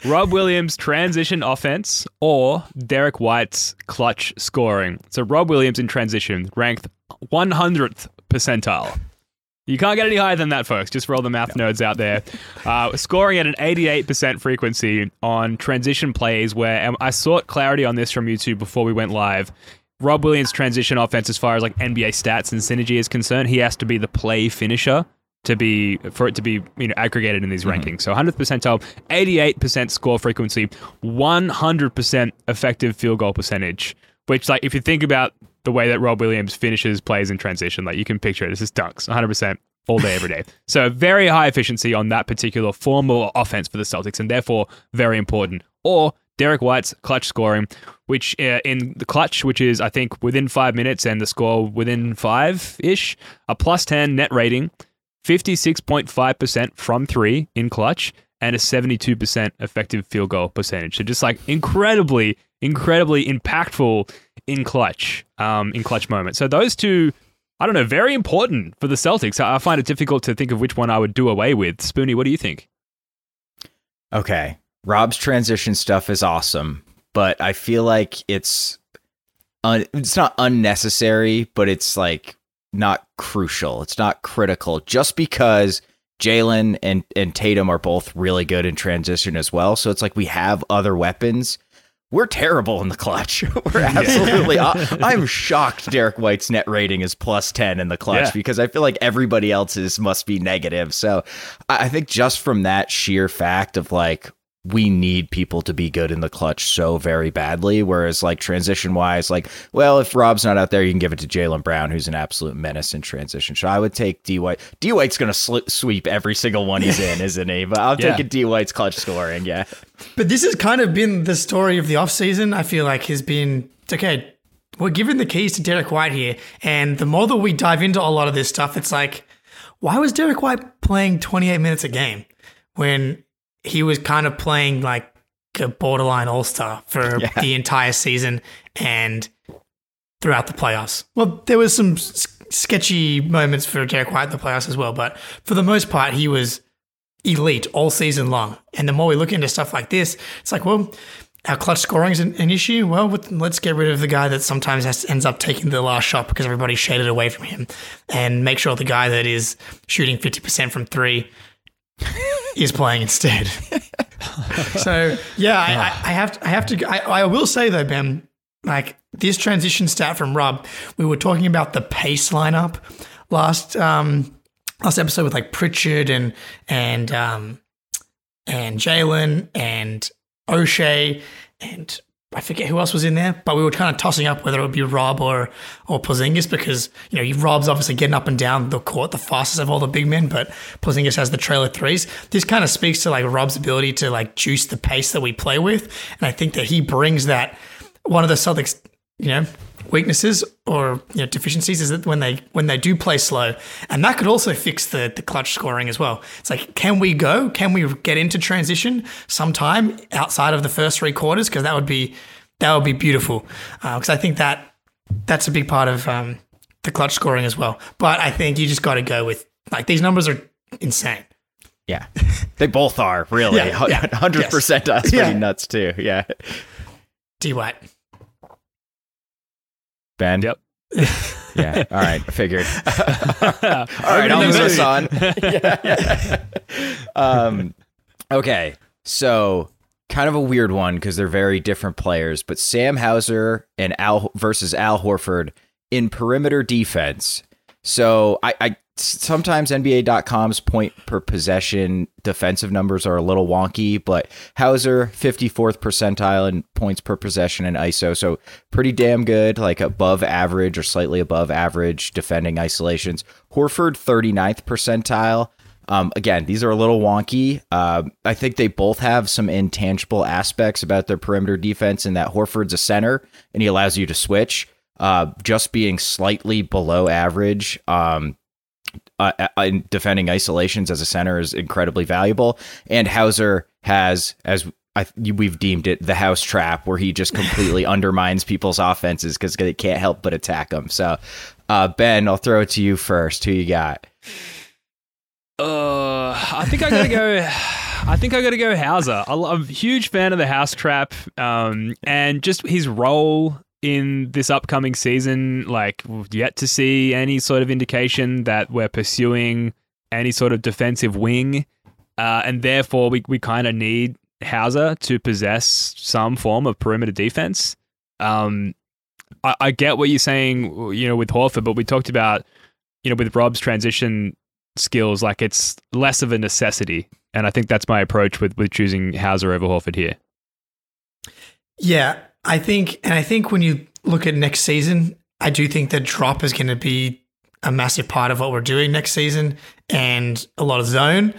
Rob Williams' transition offense or Derrick White's clutch scoring. So Rob Williams in transition ranked 100th percentile. You can't get any higher than that, folks. Just for all the math no. nerds out there. Uh, scoring at an 88% frequency on transition plays, where um, I sought clarity on this from YouTube before we went live. Rob Williams' transition offense, as far as like NBA stats and synergy is concerned, he has to be the play finisher to be for it to be you know aggregated in these mm-hmm. rankings. So 100th percentile, 88% score frequency, 100% effective field goal percentage. Which like if you think about the way that Rob Williams finishes plays in transition, like you can picture it. This is dunks, 100% all day, every day. So very high efficiency on that particular form of offense for the Celtics, and therefore very important. Or Derrick White's clutch scoring, which uh, in the clutch, which is I think within five minutes and the score within five ish, a plus 10 net rating, 56.5% from three in clutch, and a 72% effective field goal percentage. So just like incredibly, incredibly impactful in clutch, um, in clutch moments. So those two, I don't know, very important for the Celtics. I find it difficult to think of which one I would do away with. Spoonie, what do you think? Okay. Rob's transition stuff is awesome, but I feel like it's un- it's not unnecessary, but it's like not crucial. It's not critical just because Jaylen and, and Tatum are both really good in transition as well. So it's like we have other weapons. We're terrible in the clutch. We're absolutely. I'm shocked Derrick White's net rating is plus 10 in the clutch yeah. because I feel like everybody else's must be negative. So I think just from that sheer fact of like, we need people to be good in the clutch so very badly. Whereas, like transition wise, like, well, if Rob's not out there, you can give it to Jaylen Brown, who's an absolute menace in transition. So I would take D White. D White's going to sl- sweep every single one he's in, isn't he? But I'll yeah. take a D White's clutch scoring. Yeah. But this has kind of been the story of the offseason. I feel like has been okay. We're giving the keys to Derrick White here, and the more that we dive into a lot of this stuff, it's like, why was Derrick White playing 28 minutes a game when he was kind of playing like a borderline all star for yeah. the entire season and throughout the playoffs. Well, there was some sketchy moments for Derrick White in the playoffs as well, but for the most part, he was elite all season long. And the more we look into stuff like this, it's like, well, our clutch scoring is an, an issue. Well, let's get rid of the guy that sometimes has, ends up taking the last shot because everybody's shaded away from him, and make sure the guy that is shooting fifty percent from three is playing instead. so yeah, I, I, have to, I have to. I, I will say though, Ben, like this transition stat from Rob, we were talking about the pace lineup last um, last episode with like Pritchard and and um, and Jaylen and Oshae and I forget who else was in there, but we were kind of tossing up whether it would be Rob or or Porzingis because you know Rob's obviously getting up and down the court the fastest of all the big men, but Porzingis has the trailer threes. This kind of speaks to like Rob's ability to like juice the pace that we play with, and I think that he brings that. One of the Celtics, you know, weaknesses or you know deficiencies is that when they when they do play slow, and that could also fix the the clutch scoring as well. It's like, can we go? Can we get into transition sometime outside of the first three quarters? Because that would be that would be beautiful. Because I think that that's a big part of um, the clutch scoring as well. But I think you just got to go with like these numbers are insane. Yeah, they both are really Yeah, yeah, hundred percent. That's Yeah. pretty nuts too. Yeah, D White. Ben. Yep. Yeah. All right. I figured. All All right, I'll move us on. Yeah. um, okay, so kind of a weird one because they're very different players, but Sam Hauser and Al versus Al Horford in perimeter defense. So I, I sometimes NBA.com's point per possession defensive numbers are a little wonky, but Hauser 54th percentile in points per possession in ISO, so pretty damn good, like above average or slightly above average defending isolations. Horford 39th percentile. Um, again, these are a little wonky. Uh, I think they both have some intangible aspects about their perimeter defense, in that Horford's a center and he allows you to switch. Uh, just being slightly below average um, uh, uh, in defending isolations as a center is incredibly valuable. And Hauser has, as I, we've deemed it, the house trap, where he just completely undermines people's offenses because they can't help but attack them. So, uh, Ben, I'll throw it to you first. Who you got? Uh, I think I gotta go. I think I gotta go Hauser. I lo- I'm a huge fan of the House Trap, um, and just his role in this upcoming season. Like, we've yet to see any sort of indication that we're pursuing any sort of defensive wing, uh, and therefore we we kind of need Hauser to possess some form of perimeter defense. Um, I, I get what you're saying, you know, with Horford, but we talked about, you know, with Rob's transition skills, like it's less of a necessity. And I think that's my approach with, with choosing Hauser over Horford here. Yeah, I think, and I think when you look at next season, I do think the drop is going to be a massive part of what we're doing next season and a lot of zone.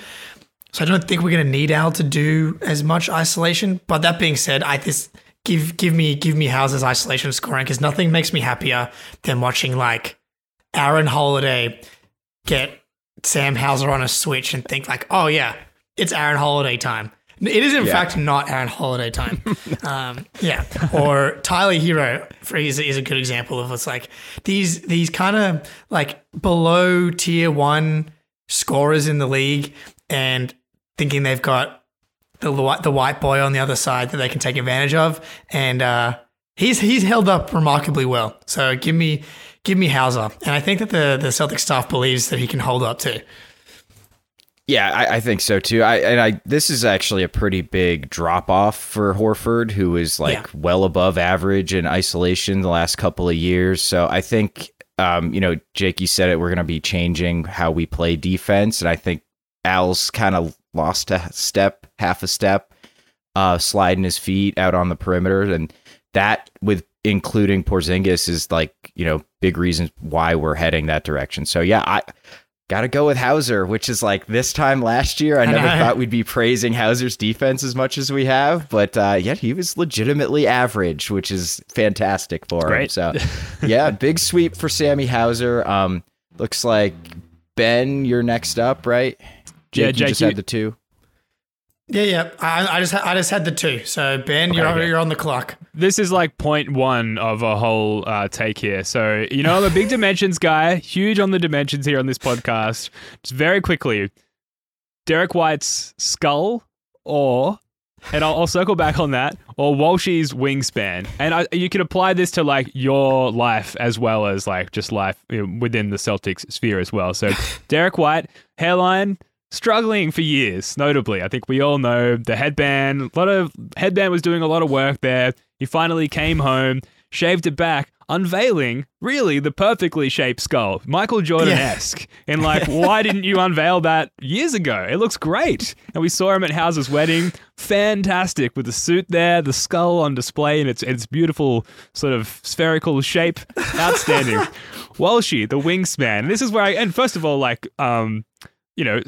So I don't think we're going to need Al to do as much isolation. But that being said, I just give give me give me Hauser's isolation scoring because nothing makes me happier than watching like Aaron Holiday get Sam Hauser on a switch and think like, oh yeah, it's Aaron Holiday time. It is in Yeah. fact not Aaron Holiday time. um, yeah, or Tyler Herro is, is a good example of it's like these these kind of like below tier one scorers in the league and thinking they've got the white- the white boy on the other side that they can take advantage of, and uh, he's he's held up remarkably well. So give me give me Hauser, and I think that the the Celtic staff believes that he can hold up too. Yeah, I, I think so too. I and I this is actually a pretty big drop off for Horford, who is like Yeah. well above average in isolation the last couple of years. So I think um, you know, Jake, you said it, we're gonna be changing how we play defense. And I think Al's kind of lost a step, half a step, uh, sliding his feet out on the perimeter. And that with including Porzingis is like, you know, big reasons why we're heading that direction. So yeah, I Got to go with Hauser, which is like this time last year. I never thought we'd be praising Hauser's defense as much as we have, but uh, yet he was legitimately average, which is fantastic for him. So, yeah, big sweep for Sammy Hauser. Um, looks like Ben, you're next up, right? Jake, Yeah, you just you- had the two. Yeah, yeah. I, I just I just had the two. So Ben, you're Okay. you're on the clock. This is like point one of a whole uh, take here. So, you know, I'm a big dimensions guy, huge on the dimensions here on this podcast. Just very quickly, Derrick White's skull or, and I'll, I'll circle back on that, or Walshy's wingspan. And I, you can apply this to like your life as well as like just life within the Celtics sphere as well. So, Derrick White, hairline, struggling for years, notably. I think we all know the headband. A lot of headband was doing a lot of work there. He finally came home, shaved it back, unveiling really the perfectly shaped skull, Michael Jordan esque. And like, why didn't you unveil that years ago? It looks great. And we saw him at House's wedding. Fantastic with the suit there, the skull on display in its its beautiful sort of spherical shape. Outstanding. Walshy, the wingspan. This is where I and first of all, like, um, you know,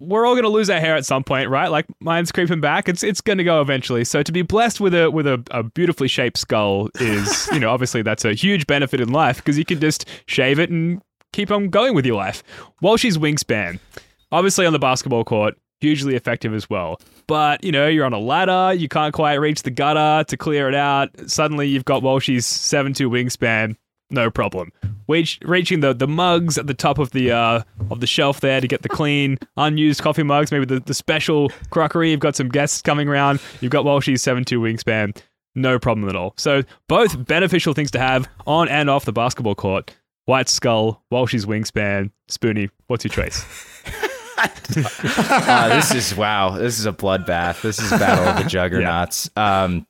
we're all going to lose our hair at some point, right? Like mine's creeping back. It's it's going to go eventually. So to be blessed with a with a, a beautifully shaped skull is, you know, obviously that's a huge benefit in life because you can just shave it and keep on going with your life. Walshy's wingspan, obviously on the basketball court, hugely effective as well. But you know, you're on a ladder, you can't quite reach the gutter to clear it out. Suddenly, you've got Walshy's seven two wingspan. No problem. Reach, reaching the, the mugs at the top of the uh, of the shelf there to get the clean, unused coffee mugs, maybe the, the special crockery. You've got some guests coming around. You've got Walshy's 7 2 wingspan. No problem at all. So, both beneficial things to have on and off the basketball court. White Skull, Walshy's wingspan. Spoonie, what's your choice? Uh, this is wow. This is a bloodbath. This is Battle of the Juggernauts. Um,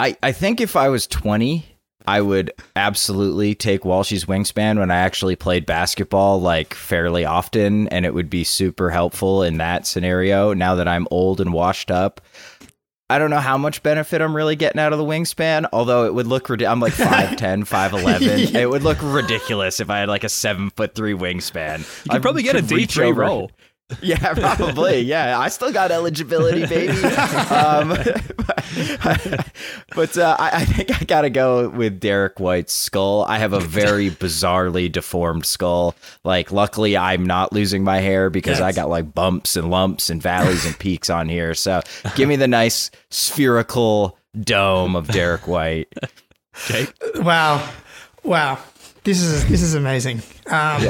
I I think if I was twenty, I would absolutely take Walshy's wingspan when I actually played basketball like fairly often, and it would be super helpful in that scenario. Now that I'm old and washed up. I don't know how much benefit I'm really getting out of the wingspan, although it would look ridiculous. I'm like 5'10, 5'11. It would look ridiculous if I had like a seven foot three wingspan. You could probably get a D3 roll. Yeah, probably. Yeah, I still got eligibility, baby. um, but uh, I, I think I got to go with Derrick White's skull. I have a very bizarrely deformed skull. Like, luckily, I'm not losing my hair because I got like bumps and lumps and valleys and peaks on here. So, give me the nice spherical dome of Derrick White. Jake? Wow, wow, this is this is amazing. Um,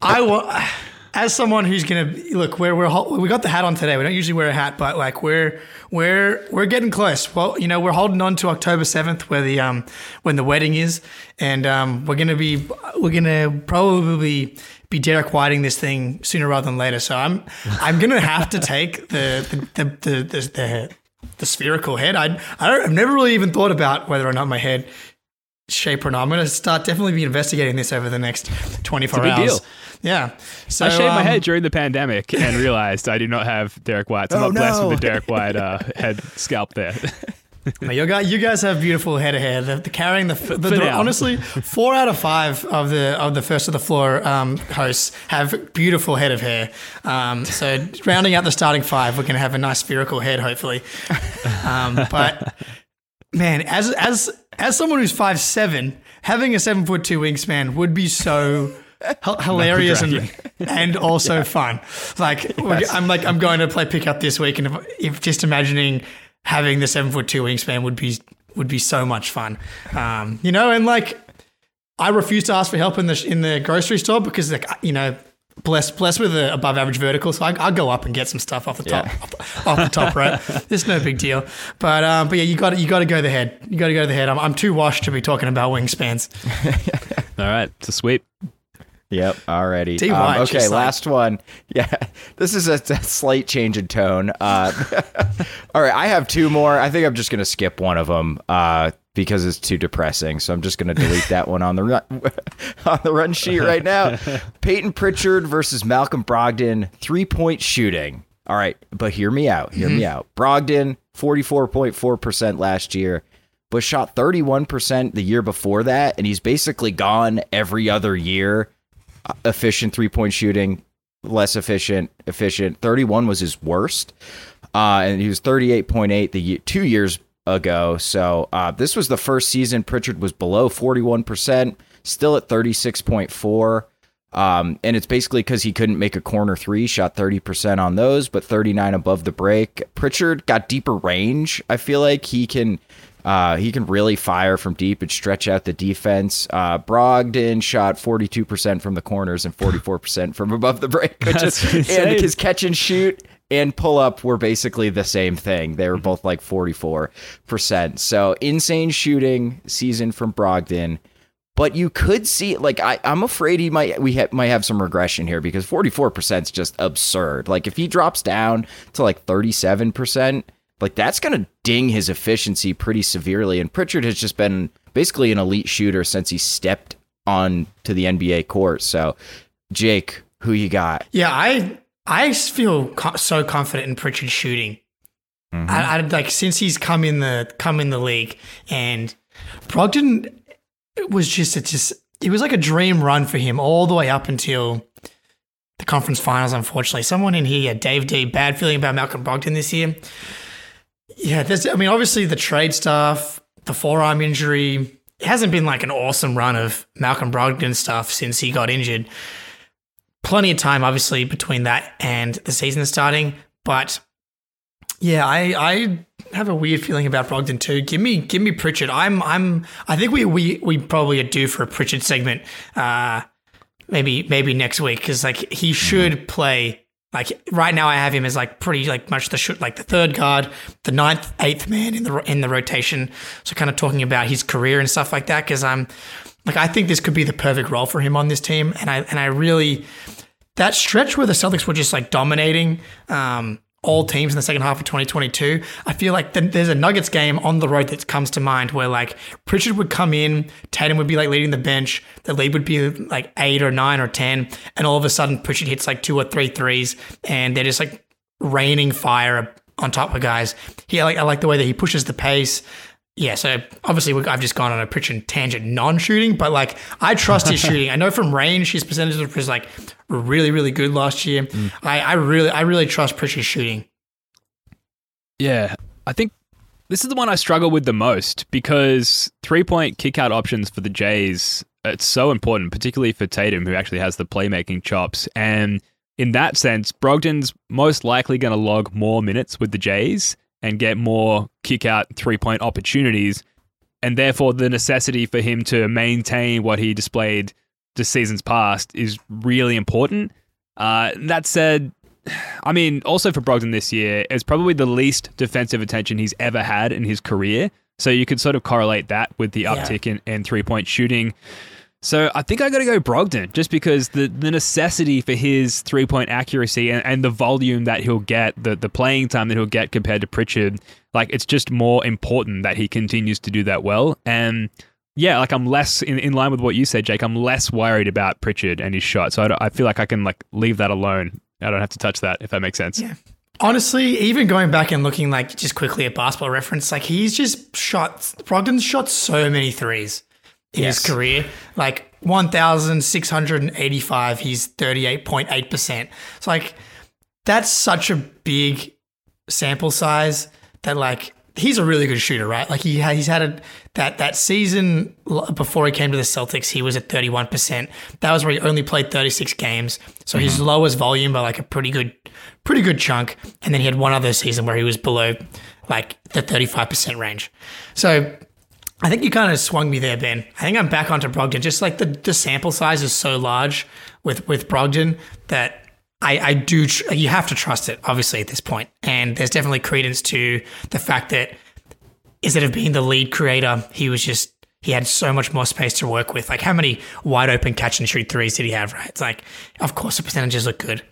I wa- as someone who's gonna look, we're we're we got the hat on today. We don't usually wear a hat, but like we're we're we're getting close. Well, you know, we're holding on to October seventh, where the um when the wedding is, and um we're gonna be we're gonna probably be Derrick Whiting this thing sooner rather than later. So I'm I'm gonna have to take the the the the, the, the the spherical head. I I don't, I've never really even thought about whether or not my head shape or not. I'm going to start definitely be investigating this over the next 24 big hours. deal. Yeah. So I shaved my um, head during the pandemic and realized I do not have Derrick White. So I'm Oh, not blessed no. with the Derrick White uh, head scalp there. You guys, you guys have beautiful head of hair. The, the carrying the, the, the honestly, four out of five of the of the first of the floor um, hosts have beautiful head of hair. Um, so rounding out the starting five, we're gonna have a nice spherical head, hopefully. Um, but man, as as as someone who's five seven, having a seven foot two wingspan would be so. Hilarious and and also fun. Like we're- I'm like I'm going to play pickup this week, and if, if just imagining having the seven foot two wingspan would be would be so much fun. Um, you know, and like I refuse to ask for help in the in the grocery store because like you know. Blessed, blessed with an above average vertical, so I, I'll go up and get some stuff off the top, off, off the top, right? It's no big deal, but um, but yeah, you got you got to go the head. You got to go to the head. I'm, I'm too washed to be talking about wingspans. All right, it's a sweep. Yep, already. T. Um, White, okay, like- last one. Yeah, this is a, a slight change in tone. Uh, all right, I have two more. I think I'm just gonna skip one of them uh, because it's too depressing. So I'm just gonna delete that one on the run on the run sheet right now. Payton Pritchard versus Malcolm Brogdon, three point shooting. All right, but hear me out. Hear me out. Brogdon, 44.4 percent last year but shot 31% the year before that and he's basically gone every other year Efficient three-point shooting less efficient efficient 31 was his worst uh, and he was 38.8 the ye- two years ago so uh, this was the first season pritchard was below 41% still at 36.4 um, and it's basically because he couldn't make a corner three, shot 30% on those, but 39 above the break. Pritchard got deeper range. I feel like he can uh, he can really fire from deep and stretch out the defense. Uh, Brogdon shot 42% from the corners and 44% from above the break, which is, and his catch and shoot and pull up were basically the same thing. They were both like 44%. So insane shooting season from Brogdon but you could see like I, I'm afraid he might we ha- might have some regression here because 44% is just absurd. Like if he drops down to like 37%, like that's going to ding his efficiency pretty severely. And Pritchard has just been basically an elite shooter since he stepped on to the NBA court. So, Jake, who you got? Yeah, I I feel co- so confident in Pritchard shooting. Mm-hmm. I, I like since he's come in the come in the league, and Brogdon was just it just it was like a dream run for him all the way up until the conference finals. Unfortunately, someone in here, Dave D, bad feeling about Malcolm Brogdon this year. Yeah, there's. I mean, obviously the trade stuff, the forearm injury. It hasn't been like an awesome run of Malcolm Brogdon stuff since he got injured. Plenty of time, obviously, between that and the season starting. But yeah, I I have a weird feeling about Brogdon too. Give me give me Pritchard. I'm I'm I think we we we probably are due for a Pritchard segment. Uh, maybe maybe next week because like he should play. Like right now, I have him as like pretty like much the like the third guard, the ninth, eighth man in the in the rotation. So kind of talking about his career and stuff like that because I'm like I think this could be the perfect role for him on this team, and I and I really that stretch where the Celtics were just like dominating um, all teams in the second half of 2022. I feel like the, there's a Nuggets game on the road that comes to mind where like Pritchard would come in, Tatum would be like leading the bench, the lead would be like eight or nine or 10, and all of a sudden Pritchard hits like two or three threes and they're just like raining fire on top of guys. He like I like the way that he pushes the pace. Yeah, so obviously I've just gone on a Pritchard tangent non-shooting, but like I trust his shooting. I know from range his percentage was like really really good last year. Mm. I, I really I really trust Pritchard's shooting. Yeah, I think this is the one I struggle with the most because three point kick out options for the Jays, it's so important, particularly for Tatum, who actually has the playmaking chops. And in that sense, Brogdon's most likely going to log more minutes with the Jays and get more kick out three point opportunities. And therefore, the necessity for him to maintain what he displayed just seasons past is really important. Uh, that said, I mean, also for Brogdon this year, it's probably the least defensive attention he's ever had in his career. So you could sort of correlate that with the Yeah. uptick in, in three point shooting. So I think I got to go Brogdon just because the, the necessity for his three point accuracy and, and the volume that he'll get, the, the playing time that he'll get compared to Pritchard, like it's just more important that he continues to do that well. And yeah, like I'm less in, in line with what you said, Jake. I'm less worried about Pritchard and his shot. So I, I feel like I can like leave that alone. I don't have to touch that if that makes sense. Yeah. Honestly, even going back and looking like just quickly at basketball reference, like he's just shot Brogdon's shot so many threes Yes. his career. Like 1,685, he's 38.8%. It's like that's such a big sample size that like he's a really good shooter, right? Like he he's had a that that season before he came to the Celtics, he was at 31%. That was where he only played 36 games. So his mm-hmm. lowest volume by like a pretty good pretty good chunk. And then he had one other season where he was below like the 35% range. So I think you kind of swung me there, Ben. I think I'm back onto Brogdon. Just like the, the sample size is so large with with Brogdon that I, I do. Tr- you have to trust it, obviously, at this point. And there's definitely credence to the fact that instead of being the lead creator, he was just he had so much more space to work with. Like how many wide open catch and shoot threes did he have? Right? It's like, of course, the percentages look good.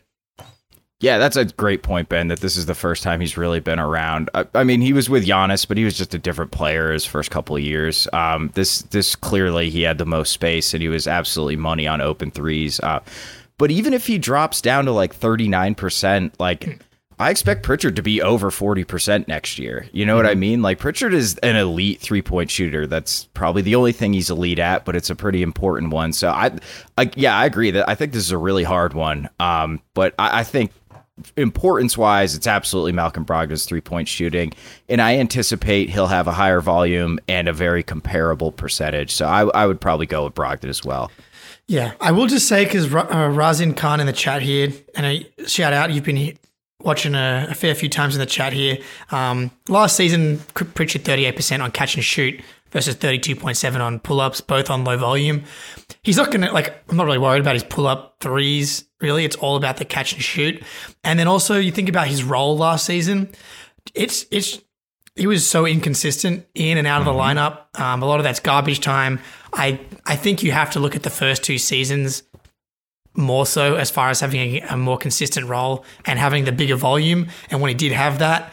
Yeah, that's a great point, Ben. That this is the first time he's really been around. I, I mean, he was with Giannis, but he was just a different player his first couple of years. Um, this this clearly he had the most space, and he was absolutely money on open threes. Uh, but even if he drops down to like thirty nine percent, like I expect Pritchard to be over forty percent next year. You know what I mean? Like Pritchard is an elite three point shooter. That's probably the only thing he's elite at, but it's a pretty important one. So I, I yeah, I agree that I think this is a really hard one. Um, but I, I think importance wise, it's absolutely Malcolm Brogdon's three point shooting, and I anticipate he'll have a higher volume and a very comparable percentage. So I, I would probably go with Brogdon as well. Yeah, I will just say because uh, Razin Khan in the chat here, and a shout out, you've been watching a, a fair few times in the chat here. Um, last season, Pritchard 38% on catch and shoot versus 32.7 on pull ups, both on low volume. He's not going to, like, I'm not really worried about his pull up threes, really. It's all about the catch and shoot. And then also, you think about his role last season, it's, it's, he was so inconsistent in and out of the lineup. Um, a lot of that's garbage time. I I think you have to look at the first two seasons more so as far as having a, a more consistent role and having the bigger volume. And when he did have that,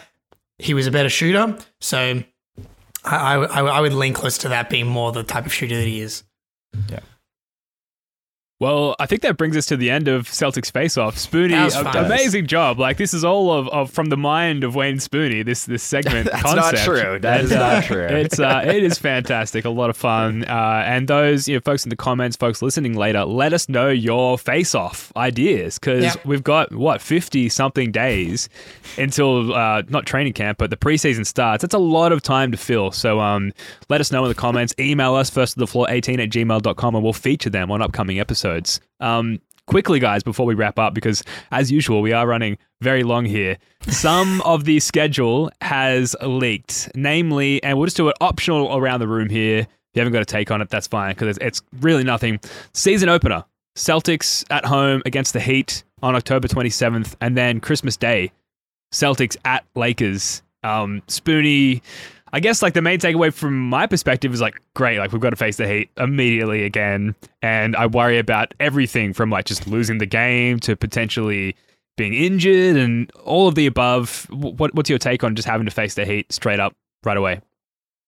he was a better shooter. So I, I, I would lean close to that being more the type of shooter that he is. Well, I think that brings us to the end of Celtics Face Off. Spoonie, That was a- amazing job. Like this is all of, of from the mind of Wayne Spoonie. This this segment That's not true. That is And, uh, not true. It's uh, it is fantastic. A lot of fun. Uh, and those you know folks in the comments, folks listening later, let us know your face off ideas because Yeah. we've got what fifty something days until uh, not training camp, but the preseason starts. That's a lot of time to fill. So um, let us know in the comments. Email us first to the floor 18 at gmail.com and we'll feature them on upcoming episodes. Um, quickly, guys, before we wrap up, because as usual, we are running very long here. Some of the schedule has leaked, namely, and we'll just do it optional around the room here. If you haven't got a take on it, that's fine because it's, it's really nothing. Season opener Celtics at home against the Heat on October 27th, and then Christmas Day, Celtics at Lakers. Um, Spoonie, I guess like the main takeaway from my perspective is like, great, like we've got to face the Heat immediately again. And I worry about everything from like just losing the game to potentially being injured and all of the above. What, what's your take on just having to face the Heat straight up right away?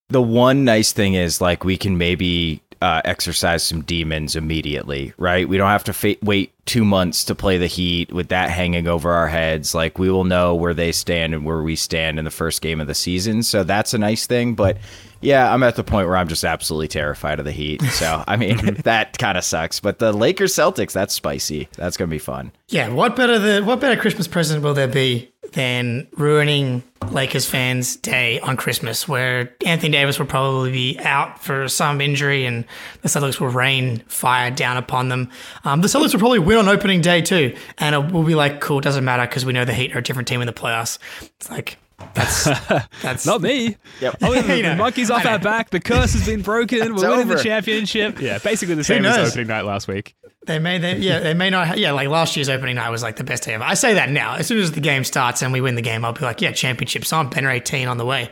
The one nice thing is like we can maybe uh, exercise some demons immediately, right? We don't have to fa- wait two months to play the Heat with that hanging over our heads. Like we will know where they stand and where we stand in the first game of the season. So that's a nice thing. But yeah, I'm at the point where I'm just absolutely terrified of the Heat. So I mean that kind of sucks. But the Lakers Celtics, that's spicy. That's gonna be fun. Yeah, what better the what better Christmas present will there be than ruining Lakers fans' day on Christmas, where Anthony Davis will probably be out for some injury and the Celtics will rain fire down upon them. Um, the Celtics will probably win on opening day too, and it will be like, cool, doesn't matter because we know the Heat are a different team in the playoffs. It's like that's that's Not me. Yep. Oh, the, the monkey's off our back. The curse has been broken. We're winning the championship. Yeah, basically the same as opening night last week. They may, they, yeah, they may not. ha- Yeah, like last year's opening night was like the best day ever. I say that now. As soon as the game starts and we win the game, I'll be like, yeah, championships on, Banner 18 on the way.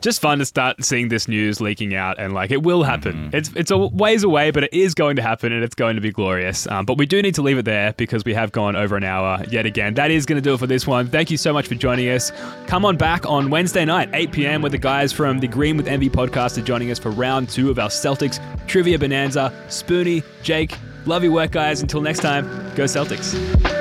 Just fun to start seeing this news leaking out and like it will happen. It's it's a ways away but it is going to happen and it's going to be glorious. Um, but we do need to leave it there because we have gone over an hour yet again. That is going to do it for this one. Thank you so much for joining us. Come on back on wednesday night 8 p.m with the guys from the green with envy podcast are joining us for round two of our celtics trivia bonanza. Spoonie jake love your work guys. Until next time go celtics